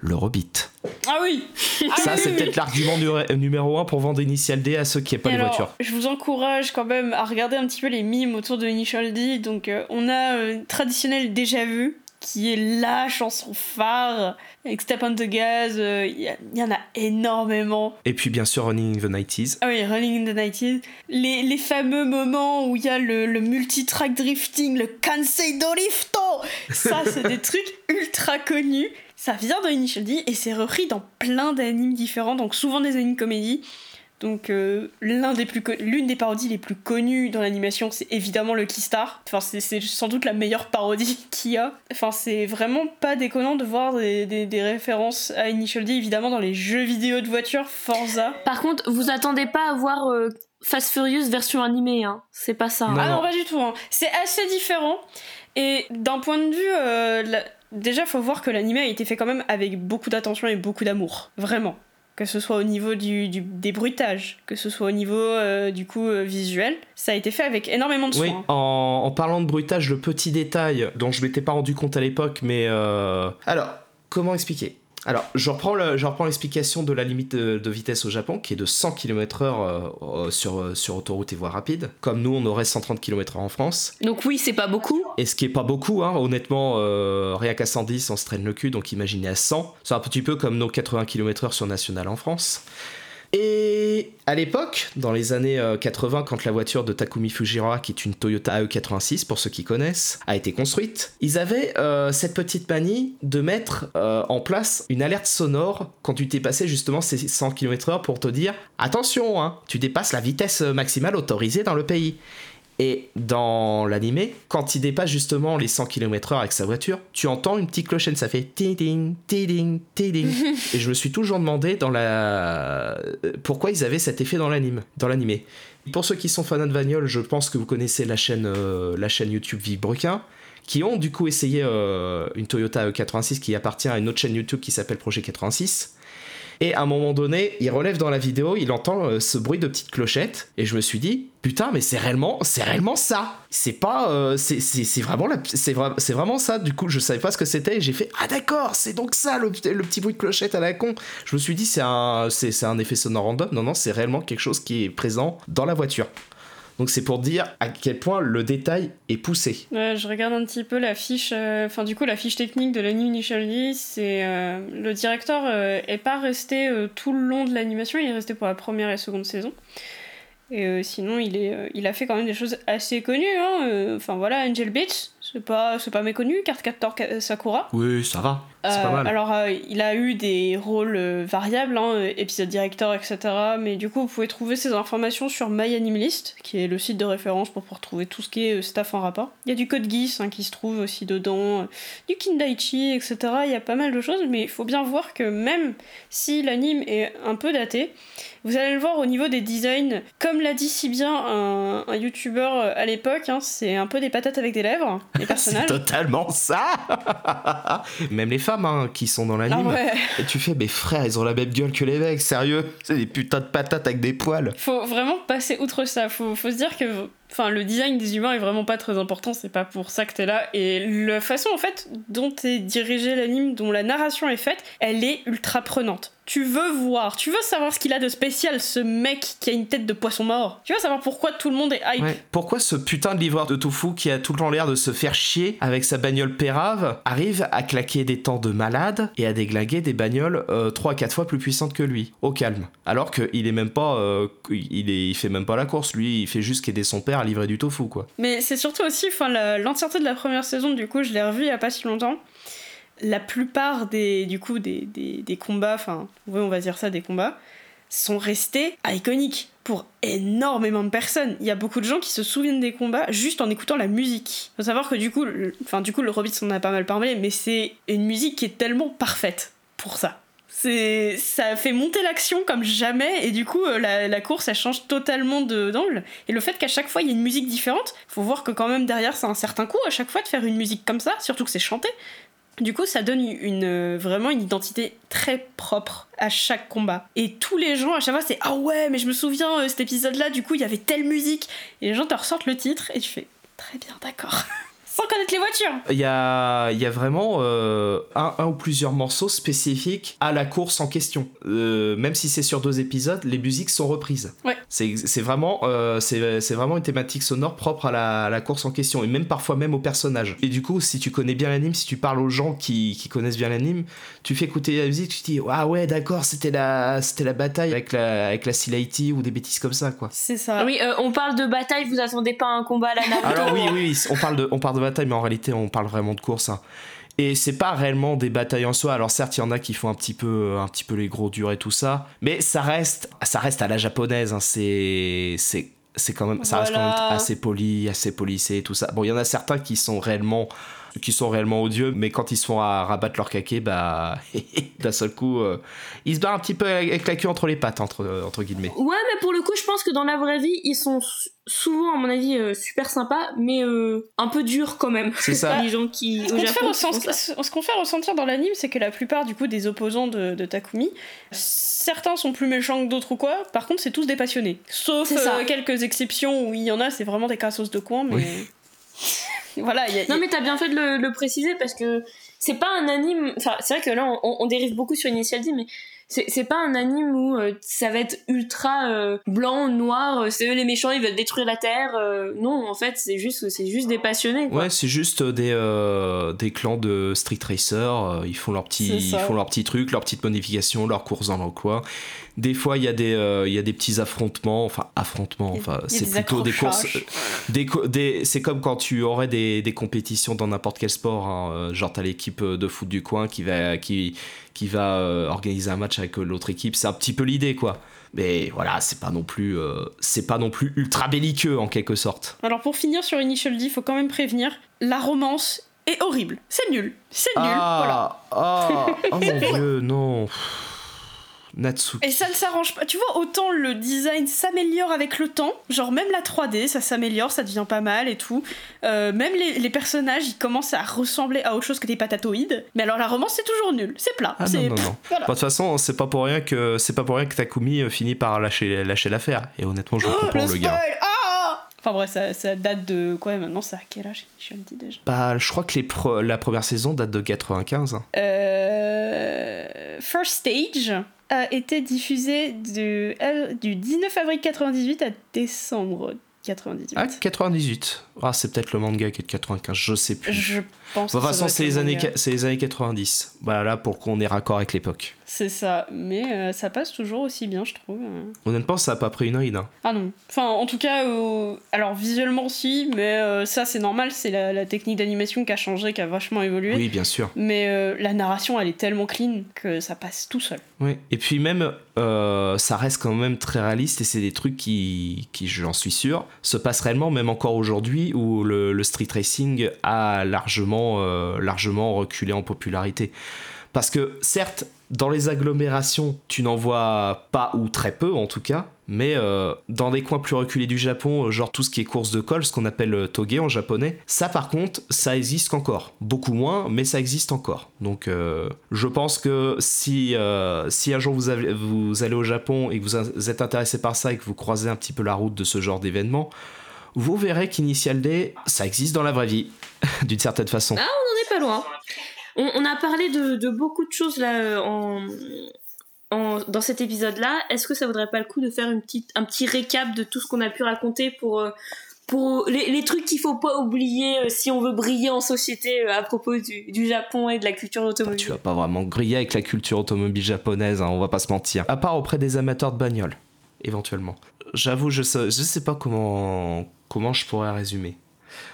le Hobbit. Ah oui Ça, ah c'est peut-être l'argument numéro un pour vendre Initial D à ceux qui n'aiment pas les voitures. Je vous encourage quand même à regarder un petit peu les mimes autour de Initial D. Donc, on a traditionnel déjà vu qui est la chanson phare avec Step on the Gas, il euh, y, en a énormément. Et puis bien sûr Running in the 90s. Ah oui, Running in the 90s. Les, les fameux moments où il y a le, le multi-track drifting, le Kansei Dorifto Ça, c'est des trucs ultra connus. Ça vient de Initial D et c'est repris dans plein d'animes différents, donc souvent des animes comédies. Donc euh, l'un des plus l'une des parodies les plus connues dans l'animation, c'est évidemment le Keystar. Enfin c'est sans doute la meilleure parodie qu'il y a. Enfin c'est vraiment pas déconnant de voir des, des, références à Initial D évidemment dans les jeux vidéo de voiture Forza. Par contre, vous attendez pas à voir euh, Fast Furious version animée, hein. C'est pas ça. ah non, pas du tout. Hein. C'est assez différent. Et d'un point de vue, euh, déjà faut voir que l'animé a été fait quand même avec beaucoup d'attention et beaucoup d'amour, vraiment. Que ce soit au niveau du, du des bruitages, que ce soit au niveau euh, du coup euh, visuel, ça a été fait avec énormément de soin. Oui, en, en, parlant de bruitage, le petit détail dont je m'étais pas rendu compte à l'époque, mais euh... alors comment expliquer? Alors, je reprends, l'explication de la limite de, vitesse au Japon, qui est de 100 km/h euh, sur, euh, sur autoroute et voie rapide. Comme nous, on aurait 130 km/h en France. Donc oui, c'est pas beaucoup. Et ce qui est pas beaucoup, hein, honnêtement, euh, rien qu'à 110, on se traîne le cul, donc imaginez à 100. C'est un petit peu comme nos 80 km/h sur National en France. Et à l'époque, dans les années 80, euh, quand la voiture de Takumi Fujiwara, qui est une Toyota AE86 pour ceux qui connaissent, a été construite, ils avaient euh, cette petite manie de mettre euh, en place une alerte sonore quand tu passé justement ces 100 km/h pour te dire attention, hein, tu dépasses la vitesse maximale autorisée dans le pays. Et dans l'animé, quand il dépasse justement les 100 km/h avec sa voiture, tu entends une petite clochette, ça fait tiding, tiding, tiding. et je me suis toujours demandé dans la... pourquoi ils avaient cet effet dans l'anime, dans l'animé. Pour ceux qui sont fans de Vagnol, je pense que vous connaissez la chaîne, euh, la chaîne YouTube Vibrequin, qui ont du coup essayé euh, une Toyota E86 qui appartient à une autre chaîne YouTube qui s'appelle Projet 86. Et à un moment donné, il relève dans la vidéo, il entend euh, ce bruit de petite clochette, et je me suis dit, putain, mais c'est réellement, c'est réellement ça. C'est pas, euh, c'est, vraiment c'est, vraiment ça. Du coup, je savais pas ce que c'était, j'ai fait, ah d'accord, c'est donc ça le, petit bruit de clochette à la con. Je me suis dit, c'est un, c'est un effet sonore random. Non, non, c'est réellement quelque chose qui est présent dans la voiture. Donc c'est pour dire à quel point le détail est poussé. Ouais, je regarde un petit peu la fiche, euh, enfin du coup la fiche technique de l'anime Initial D, c'est euh, le directeur euh, est pas resté tout le long de l'animation, il est resté pour la première et seconde saison. Et sinon, il, est, il a fait quand même des choses assez connues. Hein. Enfin voilà, Angel Beats, c'est pas, c'est pas méconnu, Card Captor Sakura. Oui, ça va. C'est pas mal. Alors, il a eu des rôles variables, hein, épisode directeur, etc. Mais du coup, vous pouvez trouver ces informations sur MyAnimeList, qui est le site de référence pour pouvoir trouver tout ce qui est staff en rapport. Il y a du code GIS hein, qui se trouve aussi dedans, du Kindaichi, etc. Il y a pas mal de choses, mais il faut bien voir que même si l'anime est un peu daté, vous allez le voir au niveau des designs, comme l'a dit si bien un, un youtubeur à l'époque, hein, c'est un peu des patates avec des lèvres, les personnages. c'est totalement ça Même les femmes hein, qui sont dans l'anime. Ah ouais. Et tu fais, mais frère, ils ont la même gueule que les mecs, sérieux C'est des putains de patates avec des poils. Faut vraiment passer outre ça, faut, faut se dire que Enfin, le design des humains est vraiment pas très important, c'est pas pour ça que t'es là. Et la façon en fait dont est dirigé l'anime, dont la narration est faite, elle est ultra prenante. Tu veux voir, tu veux savoir ce qu'il a de spécial, ce mec qui a une tête de poisson mort. Tu veux savoir pourquoi tout le monde est hype. Ouais. Pourquoi ce putain de livreur de tofu qui a tout le temps l'air de se faire chier avec sa bagnole pérave arrive à claquer des temps de malade et à déglinguer des bagnoles euh, 3-4 fois plus puissantes que lui, au calme. Alors qu'il est même pas. Euh, il, est, il fait même pas la course, lui, il fait juste qu'aider son père à livrer du tofu, quoi. Mais c'est surtout aussi, enfin, l'entièreté de la première saison, du coup, je l'ai revue il y a pas si longtemps la plupart des, du coup, des, des, combats, enfin, oui, on va dire ça, des combats, sont restés iconiques pour énormément de personnes. Il y a beaucoup de gens qui se souviennent des combats juste en écoutant la musique. Faut savoir que du coup, le, enfin, du coup, le Hobbit s'en a pas mal parlé, mais c'est une musique qui est tellement parfaite pour ça. C'est, ça fait monter l'action comme jamais et du coup la, la course elle change totalement de, d'angle et le fait qu'à chaque fois il y ait une musique différente faut voir que quand même derrière c'est un certain coup à chaque fois de faire une musique comme ça surtout que c'est chanté du coup, ça donne une, vraiment une identité très propre à chaque combat. Et tous les gens, à chaque fois, c'est Ah ouais, mais je me souviens, euh, cet épisode-là, du coup, il y avait telle musique. Et les gens te ressortent le titre et tu fais Très bien, d'accord. Sans connaître les voitures Il y a, il y a vraiment euh, un, un, ou plusieurs morceaux spécifiques à la course en question. Euh, même si c'est sur deux épisodes, les musiques sont reprises. Ouais. C'est, c'est, vraiment, euh, c'est, c'est vraiment une thématique sonore propre à la, à la, course en question, et même parfois même aux personnages. Et du coup, si tu connais bien l'anime, si tu parles aux gens qui, qui connaissent bien l'anime, tu fais écouter la musique, tu te dis Ah ouais, d'accord, c'était la, c'était la bataille avec la, avec la Silaiti ou des bêtises comme ça, quoi. C'est ça. Oui, on parle de bataille, vous attendez pas un combat à la Naruto Alors oui, oui, oui, on parle de, on parle de bataille, mais en réalité, on parle vraiment de course. Hein. Et c'est pas réellement des batailles en soi. Alors certes, il y en a qui font un petit peu, un petit peu les gros durs et tout ça, mais ça reste, ça reste à la japonaise. Hein. C'est, c'est, c'est quand même, ça voilà. reste quand même assez poli, assez polissé et tout ça. Bon, il y en a certains qui sont réellement qui sont réellement odieux, mais quand ils se font à rabattre leur caquet, bah, d'un seul coup, euh, ils se barrent un petit peu avec la queue entre les pattes, entre, entre guillemets. Ouais, mais pour le coup, je pense que dans la vraie vie, ils sont souvent, à mon avis, euh, super sympas, mais euh, un peu durs quand même. C'est ça. Les gens qui. Ce qu'on, fait ce qu'on fait ressentir dans l'anime, c'est que la plupart du coup des opposants de, de, Takumi, certains sont plus méchants que d'autres ou quoi. Par contre, c'est tous des passionnés. Sauf euh, quelques exceptions où il y en a, c'est vraiment des cassos de coin, mais. Oui. voilà. Y a, y a... Non, mais t'as bien fait de le, le préciser parce que c'est pas un anime. Enfin, c'est vrai que là, on, on dérive beaucoup sur Initial D, mais c'est pas un anime où euh, ça va être ultra euh, blanc, noir, c'est eux les méchants, ils veulent détruire la Terre. Euh, non, en fait, c'est juste, c'est juste des passionnés. Quoi. Ouais, c'est juste des, euh, des clans de Street Racer. ils font leurs petits, ils font leurs petits trucs, leurs petites modifications, leurs courses dans l'emploi. Des fois, il y a des, il y a des petits affrontements, enfin affrontements, enfin c'est plutôt des courses. Des, des, c'est comme quand tu aurais des, des compétitions dans n'importe quel sport. Hein. Genre t'as l'équipe de foot du coin qui va, qui qui va euh, organiser un match avec l'autre équipe. C'est un petit peu l'idée, quoi. Mais voilà, c'est pas non plus, euh, c'est pas non plus ultra belliqueux en quelque sorte. Alors pour finir sur Initial D, il faut quand même prévenir, la romance est horrible. C'est nul, c'est nul. Ah, voilà. Ah, oh mon dieu, non. Natsuki. Et ça ne s'arrange pas. Tu vois, autant le design s'améliore avec le temps, genre même la 3D, ça s'améliore, ça devient pas mal et tout. Euh, même les, les personnages, ils commencent à ressembler à autre chose que des patatoïdes. Mais alors la romance, c'est toujours nul, c'est plat. Ah non, non, non. Voilà. Bon, De toute façon, c'est pas pour rien que c'est pas pour rien que Takumi euh, finit par lâcher lâcher l'affaire. Et honnêtement, je le Oh, comprends le, spoil gars. Ah Enfin bref, ça, ça date de quoi maintenant Ça a quel âge? Je le dis déjà. Bah, je crois que les la première saison date de 95. Euh, First Stage a été diffusé du, euh, du 19 avril 98 à décembre 98. Ah, 98. Ah, c'est peut-être le manga qui est de 95, je sais plus. Je pense De toute façon, c'est le les, années, manga. c'est les années 90. Voilà, là, pour qu'on ait raccord avec l'époque. C'est ça, mais euh, ça passe toujours aussi bien, je trouve. euh. Honnêtement, ça a pas pris une ride. hein. Ah non. Enfin, en tout cas, euh, alors visuellement, si, mais euh, ça, c'est normal, c'est la, la technique d'animation qui a changé, qui a vachement évolué. Oui, bien sûr. Mais euh, la narration, elle est tellement clean que ça passe tout seul. Oui. Et puis même, ça reste quand même très réaliste et c'est des trucs qui, qui j'en suis sûr, se passent réellement, même encore aujourd'hui, où le, le street racing a largement, euh, largement reculé en popularité. Parce que certes, dans les agglomérations, tu n'en vois pas ou très peu en tout cas, mais euh, dans des coins plus reculés du Japon, euh, genre tout ce qui est course de colle, ce qu'on appelle toge en japonais, ça par contre, ça existe encore. Beaucoup moins, mais ça existe encore. Donc je pense que si, si un jour vous, vous allez au Japon et que vous êtes intéressé par ça et que vous croisez un petit peu la route de ce genre d'événement, vous verrez qu'Initial D, ça existe dans la vraie vie, d'une certaine façon. On n'est pas loin. On, on a parlé de, de beaucoup de choses là en, en- dans cet épisode-là. Est-ce que ça vaudrait pas le coup de faire une petite, un petit récap de tout ce qu'on a pu raconter pour, euh, pour les, les trucs qu'il faut pas oublier euh, si on veut briller en société euh, à propos du, du Japon et de la culture automobile? tu vas pas vraiment griller avec la culture automobile japonaise, hein, on va pas se mentir. À part auprès des amateurs de bagnoles, éventuellement. J'avoue, je sais, je sais pas comment, comment je pourrais résumer.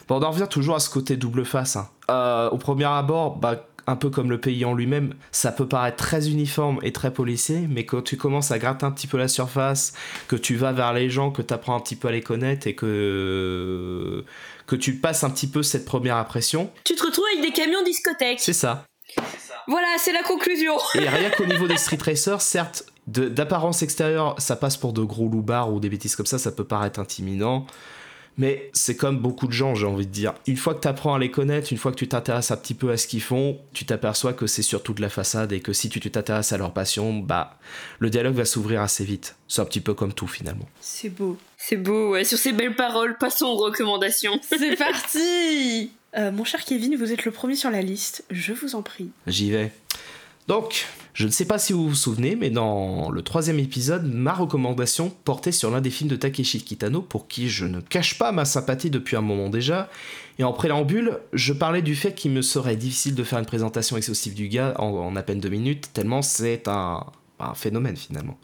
Bon, on en revient toujours à ce côté double face. hein. Euh, au premier abord, bah, un peu comme le pays en lui-même, ça peut paraître très uniforme et très policé, mais quand tu commences à gratter un petit peu la surface, que tu vas vers les gens, que tu apprends un petit peu à les connaître et que, que tu passes un petit peu cette première impression, Tu te retrouves avec des camions discothèques. c'est ça. Voilà, c'est la conclusion. Et rien qu'au niveau des street racers, certes, d'apparence extérieure, ça passe pour de gros loupards ou des bêtises comme ça, ça peut paraître intimidant. Mais c'est comme beaucoup de gens, j'ai envie de dire. Une fois que tu apprends à les connaître, une fois que tu t'intéresses un petit peu à ce qu'ils font, tu t'aperçois que c'est surtout de la façade et que si tu t'intéresses à leur passion, bah, le dialogue va s'ouvrir assez vite. C'est un petit peu comme tout finalement. C'est beau. C'est beau, ouais. Sur ces belles paroles, passons aux recommandations. C'est parti Euh, Mon cher Kevin, vous êtes le premier sur la liste, je vous en prie. J'y vais. Donc, je ne sais pas si vous vous souvenez, mais dans le troisième épisode, ma recommandation portait sur l'un des films de Takeshi Kitano, pour qui je ne cache pas ma sympathie depuis un moment déjà. Et en préambule, je parlais du fait qu'il me serait difficile de faire une présentation exhaustive du gars en, à peine deux minutes, tellement c'est un, un phénomène finalement.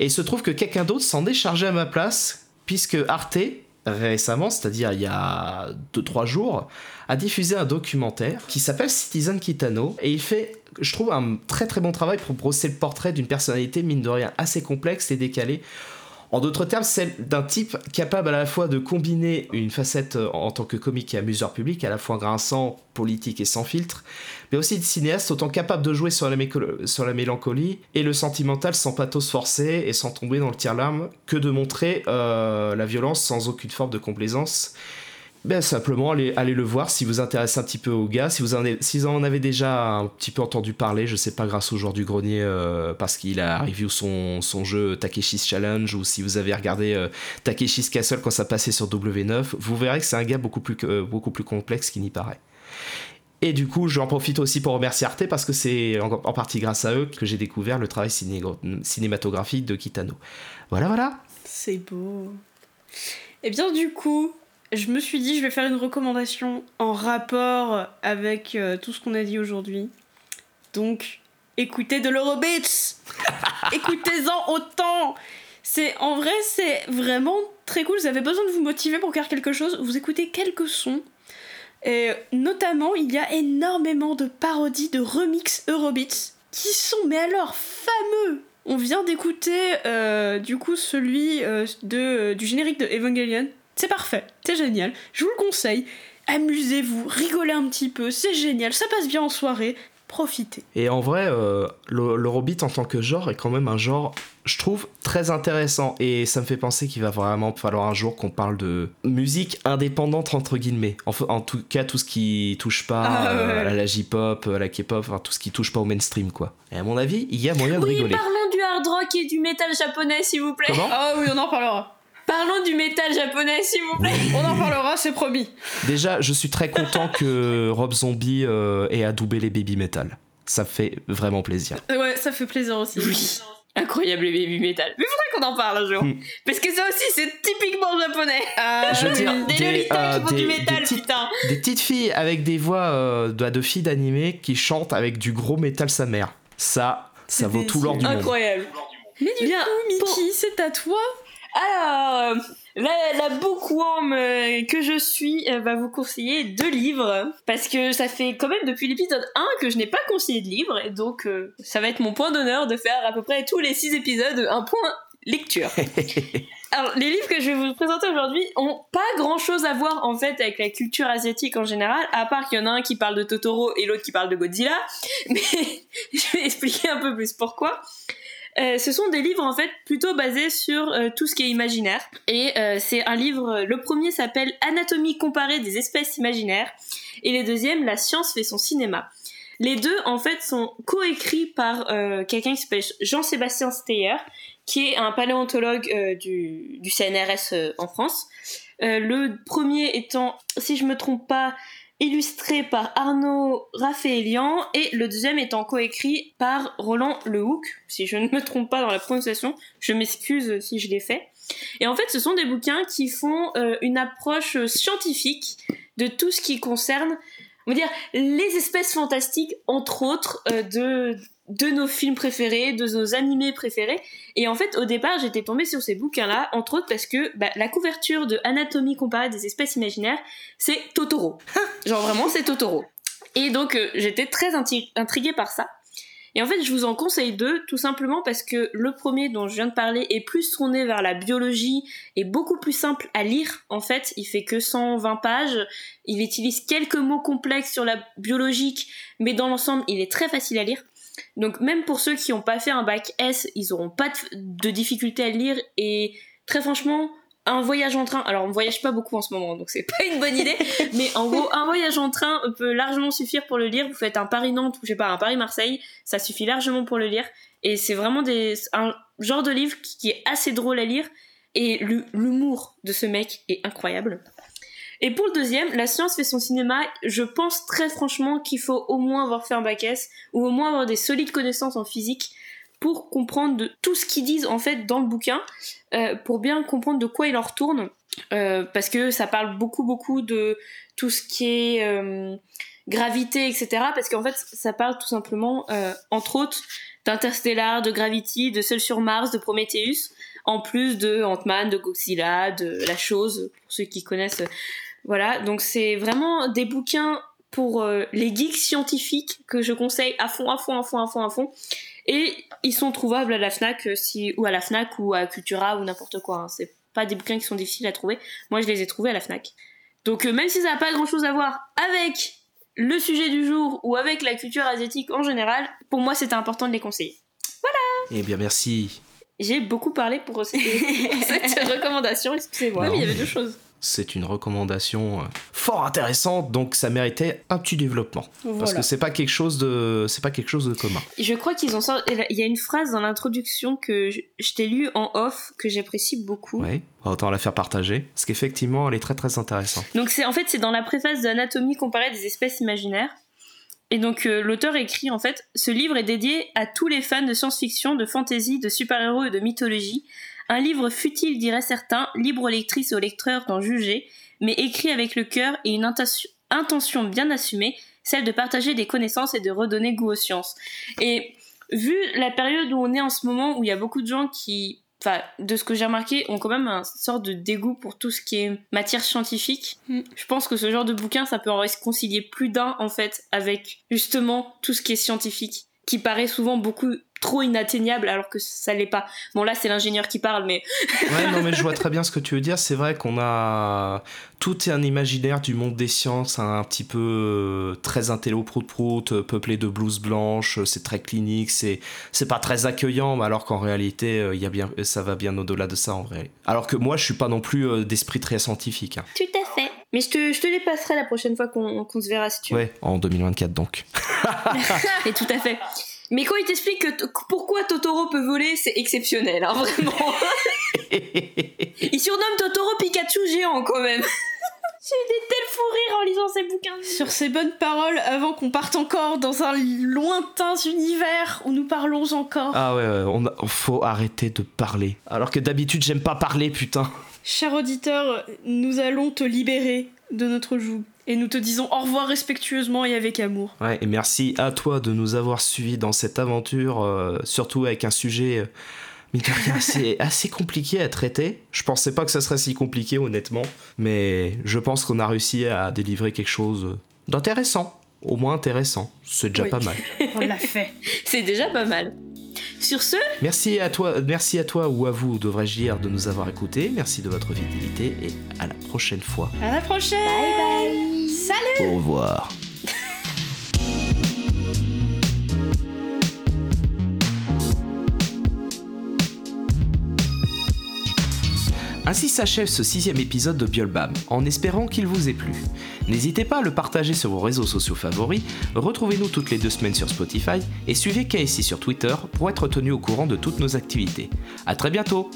Et il se trouve que quelqu'un d'autre s'en est chargé à ma place, puisque Arte, récemment, c'est-à-dire il y a 2-3 jours, a diffusé un documentaire qui s'appelle Citizen Kitano et il fait, je trouve, un très très bon travail pour brosser le portrait d'une personnalité mine de rien assez complexe et décalée. En d'autres termes, celle d'un type capable à la fois de combiner une facette euh, en tant que comique et amuseur public, à la fois grinçant, politique et sans filtre, mais aussi de cinéaste autant capable de jouer sur la, mélancolie et le sentimental sans pathos forcé et sans tomber dans le tire-larme, que de montrer euh, la violence sans aucune forme de complaisance. Ben, simplement, allez, allez le voir si vous intéressez un petit peu au gars, si vous, en avez, si vous en avez déjà un petit peu entendu parler, je sais pas, grâce au joueur du grenier, euh, parce qu'il a review son, son jeu Takeshi's Challenge, ou si vous avez regardé euh, Takeshi's Castle quand ça passait sur W9, vous verrez que c'est un gars beaucoup plus, euh, beaucoup plus complexe qu'il n'y paraît. Et du coup, j'en profite aussi pour remercier Arte parce que c'est en, partie grâce à eux que j'ai découvert le travail ciné- cinématographique de Kitano. Voilà, voilà. C'est beau. Et bien du coup, je me suis dit je vais faire une recommandation en rapport avec euh, tout ce qu'on a dit aujourd'hui. Donc, écoutez de l'Eurobeats Écoutez-en autant C'est en vrai, c'est vraiment très cool. Vous avez besoin de vous motiver pour faire quelque chose. Vous écoutez quelques sons. Et notamment, il y a énormément de parodies de remix Eurobeats qui sont, mais alors, fameux On vient d'écouter, euh, du coup, celui euh, du générique de Evangelion. C'est parfait, c'est génial. Je vous le conseille. Amusez-vous, rigolez un petit peu, c'est génial, ça passe bien en soirée. profiter. Et en vrai, euh, le- l'Eurobeat en tant que genre est quand même un genre, je trouve, très intéressant. Et ça me fait penser qu'il va vraiment falloir un jour qu'on parle de musique indépendante, entre guillemets. En, tout cas, tout ce qui touche pas Ah, ouais. euh, à la J-pop, à la K-pop, enfin, tout ce qui touche pas au mainstream, quoi. Et à mon avis, il y a moyen de Oui, rigoler. parlons du hard rock et du métal japonais, s'il vous plaît. Comment? Ah oui, on en parlera. Parlons du métal japonais, s'il vous plaît. On en parlera, c'est promis. Déjà, je suis très content que Rob Zombie euh, ait adoubé les baby metal. Ça fait vraiment plaisir. Ouais, ça fait plaisir aussi. Oui. Incroyable les baby metal. Mais faudrait qu'on en parle un jour. Hmm. Parce que ça aussi, c'est typiquement japonais. Ah, Je veux dire. Des, euh, qui font des- du métal, des petites- putain. Des petites filles avec des voix euh, de, de filles d'animé qui chantent avec du gros métal sa mère. Ça, ça vaut tout l'or du monde. Incroyable. Mais du Bien, coup, pour- Mickey, c'est à toi. Alors, la, la bookworm euh, que je suis euh, va vous conseiller deux livres. Parce que ça fait quand même depuis l'épisode 1 que je n'ai pas conseillé de livres. Et donc, euh, ça va être mon point d'honneur de faire à peu près tous les 6 épisodes un point lecture. Alors, les livres que je vais vous présenter aujourd'hui ont pas grand chose à voir en fait avec la culture asiatique en général, à part qu'il y en a un qui parle de Totoro et l'autre qui parle de Godzilla. Mais je vais expliquer un peu plus pourquoi. Euh, ce sont des livres en fait plutôt basés sur euh, tout ce qui est imaginaire. Et euh, c'est un livre, le premier s'appelle Anatomie comparée des espèces imaginaires et le deuxième La science fait son cinéma. Les deux en fait sont coécrits par quelqu'un qui s'appelle Jean-Sébastien Steyer, qui est un paléontologue du, du CNRS en France. Le premier étant, si je me trompe pas, illustré par Arnaud Raphaélian et le deuxième étant coécrit par Roland Lehoucq, si je ne me trompe pas dans la prononciation, je m'excuse si je l'ai fait. Et en fait, ce sont des bouquins qui font euh, une approche scientifique de tout ce qui concerne, on va dire, les espèces fantastiques, entre autres, euh, de, de nos films préférés, de nos animés préférés. Et en fait, au départ, j'étais tombée sur ces bouquins-là, entre autres parce que bah, la couverture de Anatomie comparée des espèces imaginaires, c'est Totoro. Genre vraiment, c'est Totoro. Et donc, euh, j'étais très intriguée par ça. Et en fait, je vous en conseille deux, tout simplement parce que le premier dont je viens de parler est plus tourné vers la biologie et beaucoup plus simple à lire. En fait, il fait que 120 pages. Il utilise quelques mots complexes sur la biologique, mais dans l'ensemble, il est très facile à lire. Donc même pour ceux qui n'ont pas fait un bac S, ils n'auront pas de, de difficulté à le lire. Et très franchement, un voyage en train, alors on voyage pas beaucoup en ce moment, donc c'est pas une bonne idée, mais en gros, un voyage en train peut largement suffire pour le lire. Vous faites un Paris-Nantes ou je sais pas, un Paris-Marseille, ça suffit largement pour le lire. Et c'est vraiment des, un genre de livre qui, qui est assez drôle à lire. Et l'hu- l'humour de ce mec est incroyable. Et pour le deuxième, La science fait son cinéma, je pense très franchement qu'il faut au moins avoir fait un bac S ou au moins avoir des solides connaissances en physique pour comprendre de tout ce qu'ils disent en fait dans le bouquin, euh, pour bien comprendre de quoi il en retourne, euh, parce que ça parle beaucoup beaucoup de tout ce qui est euh, gravité, etc. Parce qu'en fait, ça parle tout simplement, entre autres, d'Interstellar, de Gravity, de Seul sur Mars, de Prometheus, en plus de Ant-Man, de Godzilla, de La Chose, pour ceux qui connaissent. Voilà, donc c'est vraiment des bouquins pour euh, les geeks scientifiques que je conseille à fond, à fond, à fond, à fond, à fond. Et ils sont trouvables à la Fnac euh, si, ou à la Fnac ou à Cultura ou n'importe quoi. hein. C'est pas des bouquins qui sont difficiles à trouver. Moi, je les ai trouvés à la Fnac. Donc euh, même si ça n'a pas grand chose à voir avec le sujet du jour ou avec la culture asiatique en général, pour moi c'était important de les conseiller. Eh bien, merci. J'ai beaucoup parlé pour cette cette recommandation, excusez-moi. Ouais, mais il y avait deux choses. C'est une recommandation euh, fort intéressante, donc ça méritait un petit développement. Parce que c'est pas quelque chose de, c'est pas quelque chose de commun. Je crois qu'ils ont sorti. Il y a une phrase dans l'introduction que je, je t'ai lue en off que j'apprécie beaucoup. Ouais. Autant la faire partager, parce qu'effectivement, elle est très très intéressante. Donc c'est en fait c'est dans la préface de Anatomie comparée des espèces imaginaires. Et donc euh, l'auteur écrit en fait ce livre est dédié à tous les fans de science-fiction, de fantasy, de super-héros et de mythologie. Un livre futile diraient certains, libre aux lectrices et aux lecteurs d'en juger, mais écrit avec le cœur et une intention- bien assumée, celle de partager des connaissances et de redonner goût aux sciences. Et vu la période où on est en ce moment, où il y a beaucoup de gens qui, enfin, de ce que j'ai remarqué, ont quand même un sorte de dégoût pour tout ce qui est matière scientifique. Mm. Je pense que ce genre de bouquin, ça peut en réconcilier plus d'un, en fait, avec justement tout ce qui est scientifique, qui paraît souvent beaucoup trop inatteignable alors que ça l'est pas. Bon là c'est l'ingénieur qui parle mais Ouais, non mais je vois très bien ce que tu veux dire, c'est vrai qu'on a tout est un imaginaire du monde des sciences un petit peu euh, très intello prout euh, peuplé de blouses blanches, euh, c'est très clinique, c'est c'est pas très accueillant alors qu'en réalité il y a bien ça va bien au-delà de ça en vrai. Alors que moi je suis pas non plus d'esprit très scientifique. hein. tout à fait. Mais je te, je te les passerai la prochaine fois qu'on qu'on se verra si tu veux. Ouais, en 2024 donc. Et tout à fait. Mais quand il t'explique que pourquoi Totoro peut voler, c'est exceptionnel, hein, vraiment. il surnomme Totoro Pikachu géant quand même. J'ai des tels fous rires en lisant ces bouquins. Sur ces bonnes paroles, avant qu'on parte encore dans un lointain univers où nous parlons encore. Ah ouais, ouais, on a- faut arrêter de parler. Alors que d'habitude j'aime pas parler putain. Cher auditeur, nous allons te libérer de notre joug. Et nous te disons au revoir respectueusement et avec amour. Ouais, et merci à toi de nous avoir suivis dans cette aventure, euh, surtout avec un sujet, euh, mine de rien, assez, assez compliqué à traiter. Je pensais pas que ça serait si compliqué, honnêtement, mais je pense qu'on a réussi à délivrer quelque chose d'intéressant. Au moins intéressant. C'est déjà Oui. pas mal. On l'a fait. C'est déjà pas mal. Sur ce, Merci à toi, merci à toi ou à vous, devrais-je dire, de nous avoir écoutés. Merci de votre fidélité et à la prochaine fois. À la prochaine bye bye. Salut Au revoir. Ainsi s'achève ce sixième épisode de Biolbam, en espérant qu'il vous ait plu. N'hésitez pas à le partager sur vos réseaux sociaux favoris, retrouvez-nous toutes les deux semaines sur Spotify et suivez KSI sur Twitter pour être tenu au courant de toutes nos activités. A très bientôt